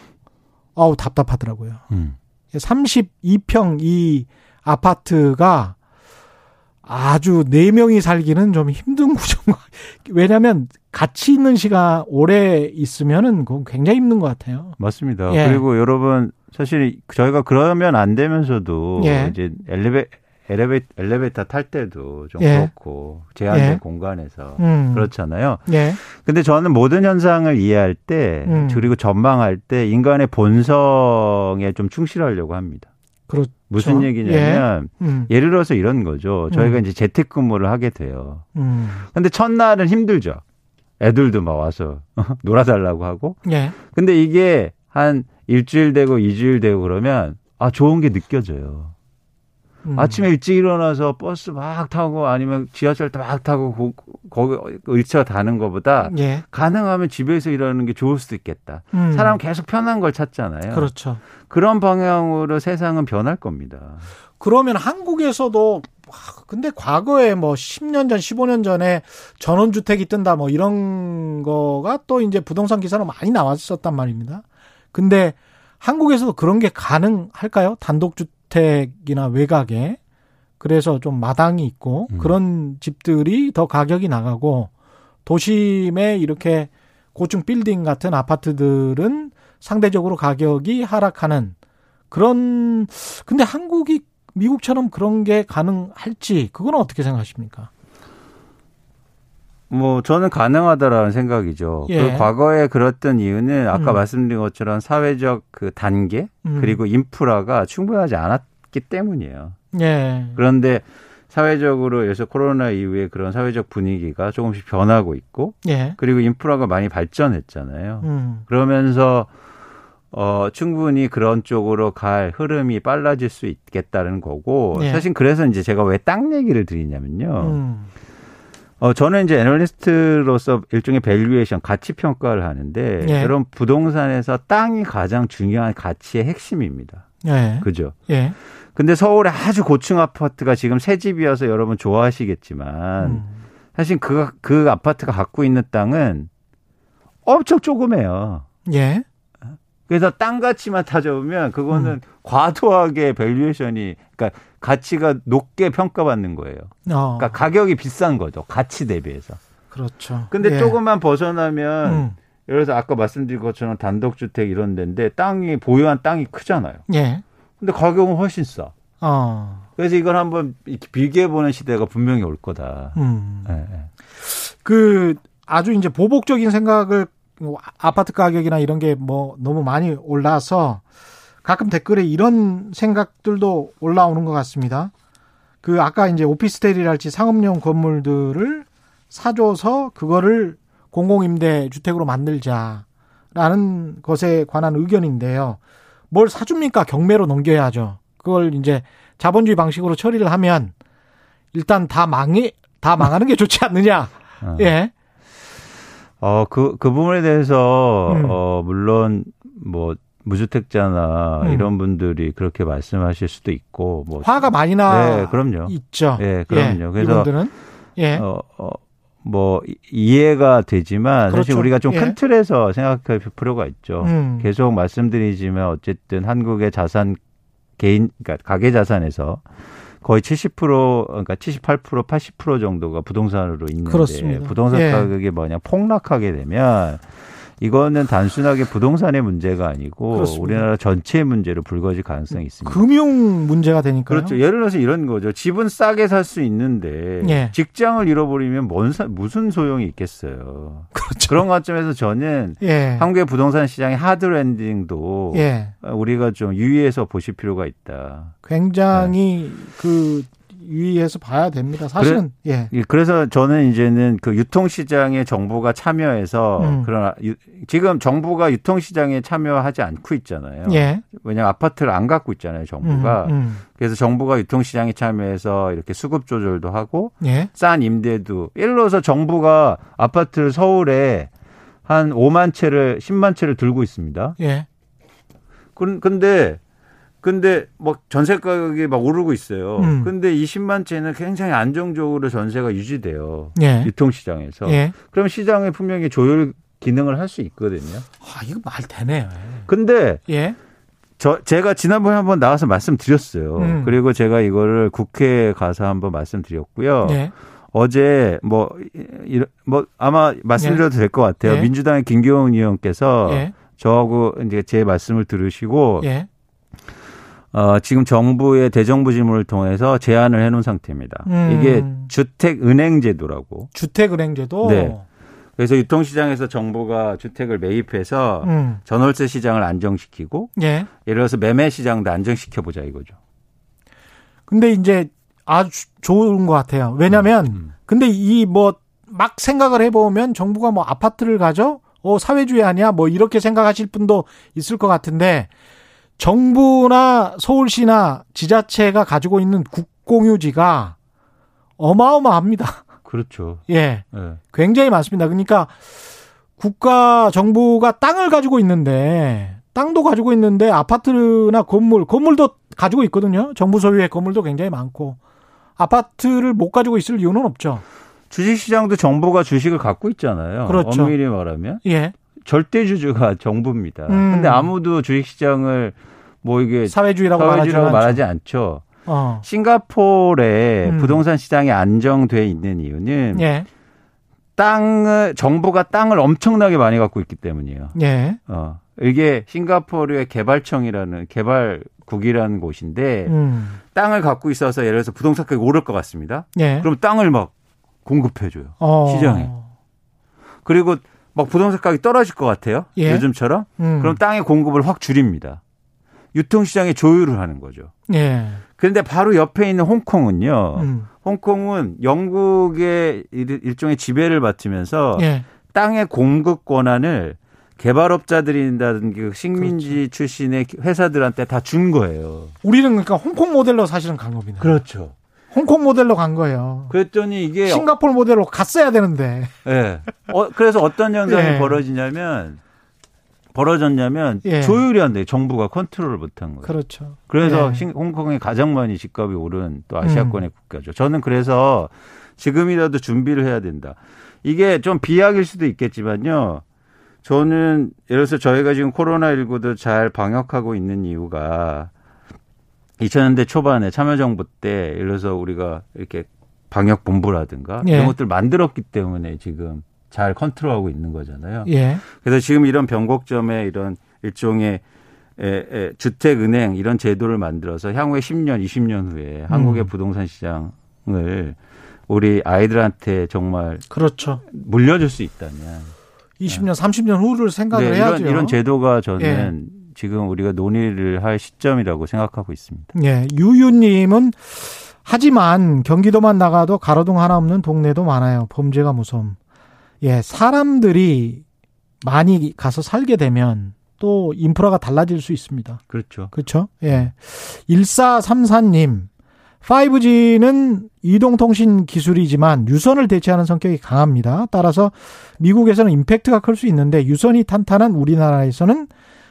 Speaker 1: 아우 답답하더라고요.
Speaker 3: 음.
Speaker 1: 32평 이 아파트가 아주 네 명이 살기는 좀 힘든 <laughs> 구조인 것 같아요. 왜냐하면 같이 있는 시간 오래 있으면은 그건 굉장히 힘든 것 같아요.
Speaker 3: 맞습니다.
Speaker 1: 예.
Speaker 3: 그리고 여러분 사실 저희가 그러면 안 되면서도
Speaker 1: 예.
Speaker 3: 이제 엘리베 엘리베 엘리베이터 탈 때도 좀
Speaker 1: 예.
Speaker 3: 그렇고 제한된
Speaker 1: 예.
Speaker 3: 공간에서
Speaker 1: 음.
Speaker 3: 그렇잖아요.
Speaker 1: 예.
Speaker 3: 근데 저는 모든 현상을 이해할 때
Speaker 1: 음.
Speaker 3: 그리고 전망할 때 인간의 본성에 좀 충실하려고 합니다.
Speaker 1: 그렇죠.
Speaker 3: 무슨 얘기냐면
Speaker 1: 음.
Speaker 3: 예. 를 들어서 이런 거죠. 저희가
Speaker 1: 음.
Speaker 3: 이제 재택근무를 하게 돼요.
Speaker 1: 음.
Speaker 3: 근데 첫날은 힘들죠. 애들도 막 와서 <laughs> 놀아달라고 하고.
Speaker 1: 예.
Speaker 3: 근데 이게 한 일주일 되고 이주일 되고 그러면 아 좋은 게 느껴져요.
Speaker 1: 음.
Speaker 3: 아침에 일찍 일어나서 버스 막 타고 아니면 지하철 막 타고 고, 거기 일차 다는 것보다
Speaker 1: 예.
Speaker 3: 가능하면 집에서 일하는 게 좋을 수도 있겠다.
Speaker 1: 음.
Speaker 3: 사람 계속 편한 걸 찾잖아요.
Speaker 1: 그렇죠.
Speaker 3: 그런 방향으로 세상은 변할 겁니다.
Speaker 1: 그러면 한국에서도 와, 근데 과거에 뭐 10년 전, 15년 전에 전원주택이 뜬다 뭐 이런 거가 또 이제 부동산 기사로 많이 나왔었단 말입니다. 근데 한국에서도 그런 게 가능할까요? 단독주 택이나 외곽에. 그래서 좀 마당이 있고
Speaker 3: 음.
Speaker 1: 그런 집들이 더 가격이 나가고 도심에 이렇게 고층 빌딩 같은 아파트들은 상대적으로 가격이 하락하는 그런 근데 한국이 미국처럼 그런 게 가능할지 그건 어떻게 생각하십니까?
Speaker 3: 뭐 저는 가능하다라는 생각이죠.
Speaker 1: 예.
Speaker 3: 그 과거에 그랬던 이유는 아까
Speaker 1: 음.
Speaker 3: 말씀드린 것처럼 사회적 그 단계
Speaker 1: 음.
Speaker 3: 그리고 인프라가 충분하지 않았기 때문이에요.
Speaker 1: 예.
Speaker 3: 그런데 사회적으로 예서 코로나 이후에 그런 사회적 분위기가 조금씩 변하고 있고
Speaker 1: 예.
Speaker 3: 그리고 인프라가 많이 발전했잖아요.
Speaker 1: 음.
Speaker 3: 그러면서 어 충분히 그런 쪽으로 갈 흐름이 빨라질 수 있겠다는 거고
Speaker 1: 예.
Speaker 3: 사실 그래서 이제 제가 왜 땅 얘기를 드리냐면요.
Speaker 1: 음.
Speaker 3: 어 저는 이제 애널리스트로서 일종의 valuation 가치 평가를 하는데
Speaker 1: 예.
Speaker 3: 그런 부동산에서 땅이 가장 중요한 가치의 핵심입니다.
Speaker 1: 예.
Speaker 3: 그죠?
Speaker 1: 예.
Speaker 3: 근데 서울에 아주 고층 아파트가 지금 새 집이어서 여러분 좋아하시겠지만
Speaker 1: 음.
Speaker 3: 사실 그, 그 아파트가 갖고 있는 땅은 엄청 조그매요.
Speaker 1: 예.
Speaker 3: 그래서 땅 가치만 따져보면 그거는
Speaker 1: 음.
Speaker 3: 과도하게 valuation이 그러니까 가치가 높게 평가받는 거예요.
Speaker 1: 어.
Speaker 3: 그러니까 가격이 비싼 거죠. 가치 대비해서.
Speaker 1: 그렇죠.
Speaker 3: 근데
Speaker 1: 예.
Speaker 3: 조금만 벗어나면
Speaker 1: 음.
Speaker 3: 예를 들어서 아까 말씀드린 것처럼 단독주택 이런 데인데 땅이 보유한 땅이 크잖아요.
Speaker 1: 예.
Speaker 3: 근데 가격은 훨씬 싸.
Speaker 1: 어.
Speaker 3: 그래서 이걸 한번 이렇게 비교해 보는 시대가 분명히 올 거다.
Speaker 1: 음.
Speaker 3: 예, 예.
Speaker 1: 그 아주 이제 보복적인 생각을 뭐 아파트 가격이나 이런 게 뭐 너무 많이 올라서 가끔 댓글에 이런 생각들도 올라오는 것 같습니다. 그 아까 이제 오피스텔이랄지 상업용 건물들을 사줘서 그거를 공공임대 주택으로 만들자라는 것에 관한 의견인데요. 뭘 사줍니까? 경매로 넘겨야죠. 그걸 이제 자본주의 방식으로 처리를 하면 일단 다 망해 다 망하는 게 <laughs> 좋지 않느냐?
Speaker 3: 어.
Speaker 1: 예.
Speaker 3: 어, 그, 그 부분에 대해서,
Speaker 1: 음.
Speaker 3: 어, 물론, 뭐, 무주택자나
Speaker 1: 음.
Speaker 3: 이런 분들이 그렇게 말씀하실 수도 있고, 뭐.
Speaker 1: 화가 많이 나
Speaker 3: 네, 그럼요.
Speaker 1: 있죠.
Speaker 3: 예, 그럼요. 그래서,
Speaker 1: 이분들은 예.
Speaker 3: 어, 어, 뭐, 이- 이해가 되지만, 사실
Speaker 1: 그렇죠.
Speaker 3: 우리가 좀
Speaker 1: 예.
Speaker 3: 큰 틀에서 생각할 필요가 있죠.
Speaker 1: 음.
Speaker 3: 계속 말씀드리지만, 어쨌든 한국의 자산, 개인, 그러니까 가계 자산에서 거의 70% 그러니까 78% 80% 정도가 부동산으로 있는데
Speaker 1: 그렇습니다.
Speaker 3: 부동산
Speaker 1: 예.
Speaker 3: 가격이 뭐냐 폭락하게 되면 이거는 단순하게 부동산의 문제가 아니고
Speaker 1: 그렇습니다.
Speaker 3: 우리나라 전체의 문제로 불거질 가능성이 있습니다.
Speaker 1: 금융 문제가 되니까요.
Speaker 3: 그렇죠. 예를 들어서 이런 거죠. 집은 싸게 살 수 있는데
Speaker 1: 예.
Speaker 3: 직장을 잃어버리면 뭔 사- 무슨 소용이 있겠어요.
Speaker 1: 그렇죠.
Speaker 3: 그런 관점에서 저는
Speaker 1: 예.
Speaker 3: 한국의 부동산 시장의 하드 랜딩도
Speaker 1: 예.
Speaker 3: 우리가 좀 유의해서 보실 필요가 있다.
Speaker 1: 굉장히 그 유의해서 봐야 됩니다. 사실은 예.
Speaker 3: 예, 그래서 저는 이제는 그 유통 시장에 정부가 참여해서
Speaker 1: 음.
Speaker 3: 그런 유- 지금 정부가 유통 시장에 참여하지 않고 있잖아요.
Speaker 1: 예.
Speaker 3: 왜냐하면 아파트를 안 갖고 있잖아요, 정부가.
Speaker 1: 음, 음.
Speaker 3: 그래서 정부가 유통 시장에 참여해서 이렇게 수급 조절도 하고
Speaker 1: 예.
Speaker 3: 싼 임대도 들어서 정부가 아파트를 서울에 한 5만 채를 10만 채를 들고 있습니다.
Speaker 1: 예.
Speaker 3: 그- 근데 근데 막 전세 가격이 막 오르고 있어요.
Speaker 1: 음.
Speaker 3: 근데 이 10만 채는 굉장히 안정적으로 전세가 유지돼요.
Speaker 1: 예.
Speaker 3: 유통시장에서.
Speaker 1: 예.
Speaker 3: 그럼 시장에 분명히 조율 기능을 할 수 있거든요.
Speaker 1: 아, 이거 말 되네요.
Speaker 3: 근데
Speaker 1: 예.
Speaker 3: 저 제가 지난번에 한번 나와서 말씀드렸어요.
Speaker 1: 음.
Speaker 3: 그리고 제가 이거를 국회에 가서 한번 말씀드렸고요.
Speaker 1: 예.
Speaker 3: 어제 뭐, 이- 뭐 아마 말씀드려도 될 것 같아요.
Speaker 1: 예.
Speaker 3: 민주당의 김경훈 의원께서
Speaker 1: 예.
Speaker 3: 저하고 이제 제 말씀을 들으시고
Speaker 1: 예.
Speaker 3: 어, 지금 정부의 대정부 질문을 통해서 제안을 해놓은 상태입니다.
Speaker 1: 음.
Speaker 3: 이게 주택은행제도라고.
Speaker 1: 주택은행제도
Speaker 3: 네. 그래서 유통시장에서 정부가 주택을 매입해서
Speaker 1: 음.
Speaker 3: 전월세 시장을 안정시키고
Speaker 1: 예.
Speaker 3: 예를 들어서 매매 시장도 안정시켜 보자 이거죠.
Speaker 1: 근데 이제 아주 좋은 것 같아요. 왜냐면
Speaker 3: 음.
Speaker 1: 근데 이 뭐 막 생각을 해보면 정부가 뭐 아파트를 가져? 어, 사회주의 아니야? 뭐 이렇게 생각하실 분도 있을 것 같은데 정부나 서울시나 지자체가 가지고 있는 국공유지가 어마어마합니다.
Speaker 3: 그렇죠. <laughs>
Speaker 1: 예.
Speaker 3: 예.
Speaker 1: 굉장히 많습니다. 그러니까 국가 정부가 땅을 가지고 있는데 땅도 가지고 있는데 아파트나 건물, 건물도 가지고 있거든요. 정부 소유의 건물도 굉장히 많고 아파트를 못 가지고 있을 이유는 없죠.
Speaker 3: 주식시장도 정부가 주식을 갖고 있잖아요.
Speaker 1: 그렇죠.
Speaker 3: 엄밀히 말하면
Speaker 1: 예.
Speaker 3: 절대 주주가 <laughs> 정부입니다.
Speaker 1: 음.
Speaker 3: 근데 아무도 주식시장을 뭐 이게
Speaker 1: 사회주의라고,
Speaker 3: 사회주의라고
Speaker 1: 말하지. 않죠. 어.
Speaker 3: 싱가포르의
Speaker 1: 음.
Speaker 3: 부동산 시장이 안정돼 있는 이유는
Speaker 1: 예.
Speaker 3: 땅을 정부가 땅을 엄청나게 많이 갖고 있기 때문이에요.
Speaker 1: 예.
Speaker 3: 어. 이게 싱가포르의 개발청이라는 개발국이라는 곳인데
Speaker 1: 음.
Speaker 3: 땅을 갖고 있어서 예를 들어서 부동산 가격이 오를 것 같습니다.
Speaker 1: 예.
Speaker 3: 그럼 땅을 막 공급해 줘요.
Speaker 1: 어.
Speaker 3: 시장에. 그리고 막 부동산 가격이 떨어질 것 같아요.
Speaker 1: 예.
Speaker 3: 요즘처럼.
Speaker 1: 음.
Speaker 3: 그럼 땅의 공급을 확 줄입니다. 유통시장에 조율을 하는 거죠.
Speaker 1: 예.
Speaker 3: 그런데 바로 옆에 있는 홍콩은요.
Speaker 1: 음.
Speaker 3: 홍콩은 영국의 일- 일종의 지배를 받으면서
Speaker 1: 예.
Speaker 3: 땅의 공급 권한을 개발업자들이라든지 그 식민지
Speaker 1: 그렇죠.
Speaker 3: 출신의 회사들한테 다 준 거예요.
Speaker 1: 우리는 그러니까 홍콩 모델로 사실은 간 겁니다.
Speaker 3: 그렇죠.
Speaker 1: 홍콩 모델로 간 거예요.
Speaker 3: 그랬더니 이게
Speaker 1: 싱가포르 모델로 갔어야 되는데.
Speaker 3: 예. 어, 그래서 어떤 현상이
Speaker 1: 예.
Speaker 3: 벌어지냐면 벌어졌냐면
Speaker 1: 예.
Speaker 3: 조율이 안 돼. 정부가 컨트롤을 못한 거예요.
Speaker 1: 그렇죠.
Speaker 3: 그래서
Speaker 1: 예.
Speaker 3: 싱- 홍콩이 가장 많이 집값이 오른 또 아시아권의 국가죠. 저는 그래서 지금이라도 준비를 해야 된다. 이게 좀 비약일 수도 있겠지만요. 저는 예를 들어서 저희가 지금 코로나19도 잘 방역하고 있는 이유가 2000년대 초반에 참여정부 때 예를 들어서 우리가 이렇게 방역 본부라든가
Speaker 1: 예.
Speaker 3: 이런 것들 만들었기 때문에 지금 잘 컨트롤하고 있는 거잖아요.
Speaker 1: 예.
Speaker 3: 그래서 지금 이런 변곡점에 이런 일종의 에, 에, 주택은행 이런 제도를 만들어서 향후에 10년, 20년 후에 한국의
Speaker 1: 음.
Speaker 3: 부동산 시장을 우리 아이들한테 정말
Speaker 1: 그렇죠.
Speaker 3: 물려줄 수 있다면
Speaker 1: 20년, 30년 후를 생각을
Speaker 3: 네,
Speaker 1: 해야죠.
Speaker 3: 이런, 이런 제도가 저는 지금 우리가 논의를 할 시점이라고 생각하고 있습니다.
Speaker 1: 예. 유유님은 하지만 경기도만 나가도 가로등 하나 없는 동네도 많아요. 범죄가 무서움. 예. 사람들이 많이 가서 살게 되면 또 인프라가 달라질 수 있습니다.
Speaker 3: 그렇죠.
Speaker 1: 그렇죠? 예. 1434님. 5G는 이동통신 기술이지만 유선을 대체하는 성격이 강합니다. 따라서 미국에서는 임팩트가 클 수 있는데 유선이 탄탄한 우리나라에서는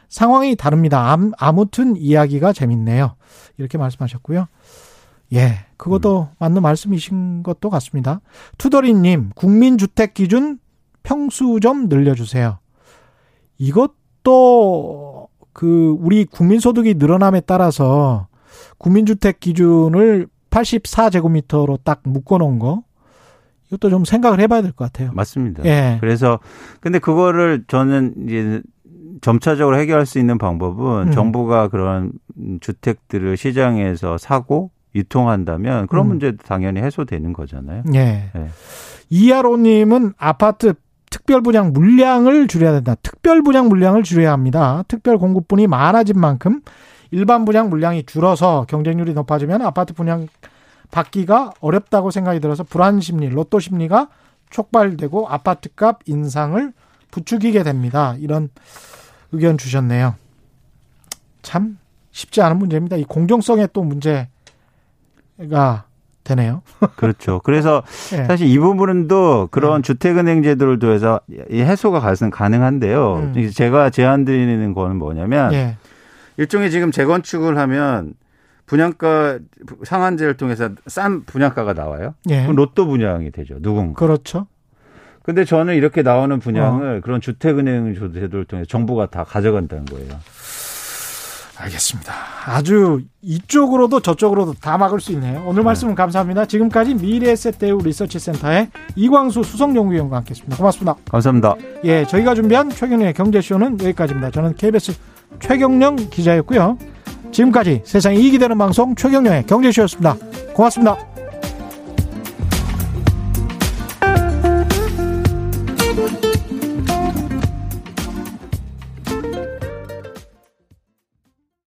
Speaker 1: 상황이 다릅니다. 암- 아무튼 이야기가 재밌네요. 이렇게 말씀하셨고요. 예, 그것도 맞는 말씀이신 것도 같습니다. 투더리님, 국민주택 기준 평수 좀 늘려주세요. 이것도 그 우리 국민소득이 늘어남에 따라서 국민주택 기준을 84제곱미터로 딱 묶어놓은 거 이것도 좀 생각을 해봐야 될 것 같아요.
Speaker 3: 맞습니다.
Speaker 1: 예,
Speaker 3: 그래서 근데 그거를 저는 이제 점차적으로 해결할 수 있는 방법은
Speaker 1: 음.
Speaker 3: 정부가 그런 주택들을 시장에서 사고 유통한다면 그런
Speaker 1: 음.
Speaker 3: 문제도 당연히 해소되는 거잖아요.
Speaker 1: 예.
Speaker 3: 예.
Speaker 1: 이하로님은 아파트 특별 분양 물량을 줄여야 된다. 특별 분양 물량을 줄여야 합니다. 특별 공급분이 많아진 만큼 일반 분양 물량이 줄어서 경쟁률이 높아지면 아파트 분양 받기가 어렵다고 생각이 들어서 불안 심리, 로또 심리가 촉발되고 아파트 값 인상을 부추기게 됩니다. 이런 의견 주셨네요. 참 쉽지 않은 문제입니다. 이 공정성에 또 문제가 되네요. <laughs>
Speaker 3: 그렇죠. 그래서
Speaker 1: 예.
Speaker 3: 사실 이 부분도 그런
Speaker 1: 음.
Speaker 3: 주택은행 제도를 통해서 이 해소가 가능- 가능한데요.
Speaker 1: 음.
Speaker 3: 제가 제안드리는 거는 뭐냐면
Speaker 1: 예.
Speaker 3: 일종의 지금 재건축을 하면 분양가 상한제를 통해서 싼 분양가가 나와요.
Speaker 1: 예.
Speaker 3: 그럼 로또 분양이 되죠. 누군가.
Speaker 1: 그렇죠.
Speaker 3: 근데 저는 이렇게 나오는
Speaker 1: 어.
Speaker 3: 분양을 그런 주택은행 제도를 통해 서 정부가 다 가져간다는 거예요.
Speaker 1: 알겠습니다. 아주 이쪽으로도 저쪽으로도 다 막을 수 있네요. 오늘 말씀은 감사합니다. 지금까지 미래에셋대우 리서치센터의 이광수 수석연구위원과 함께했습니다. 고맙습니다.
Speaker 3: 감사합니다.
Speaker 1: 예, 저희가 준비한 최경련의 경제쇼는 여기까지입니다. 저는 KBS 최경령 기자였고요. 지금까지 세상에 이익이 되는 방송 최경련의 경제쇼였습니다. 고맙습니다. Thank you.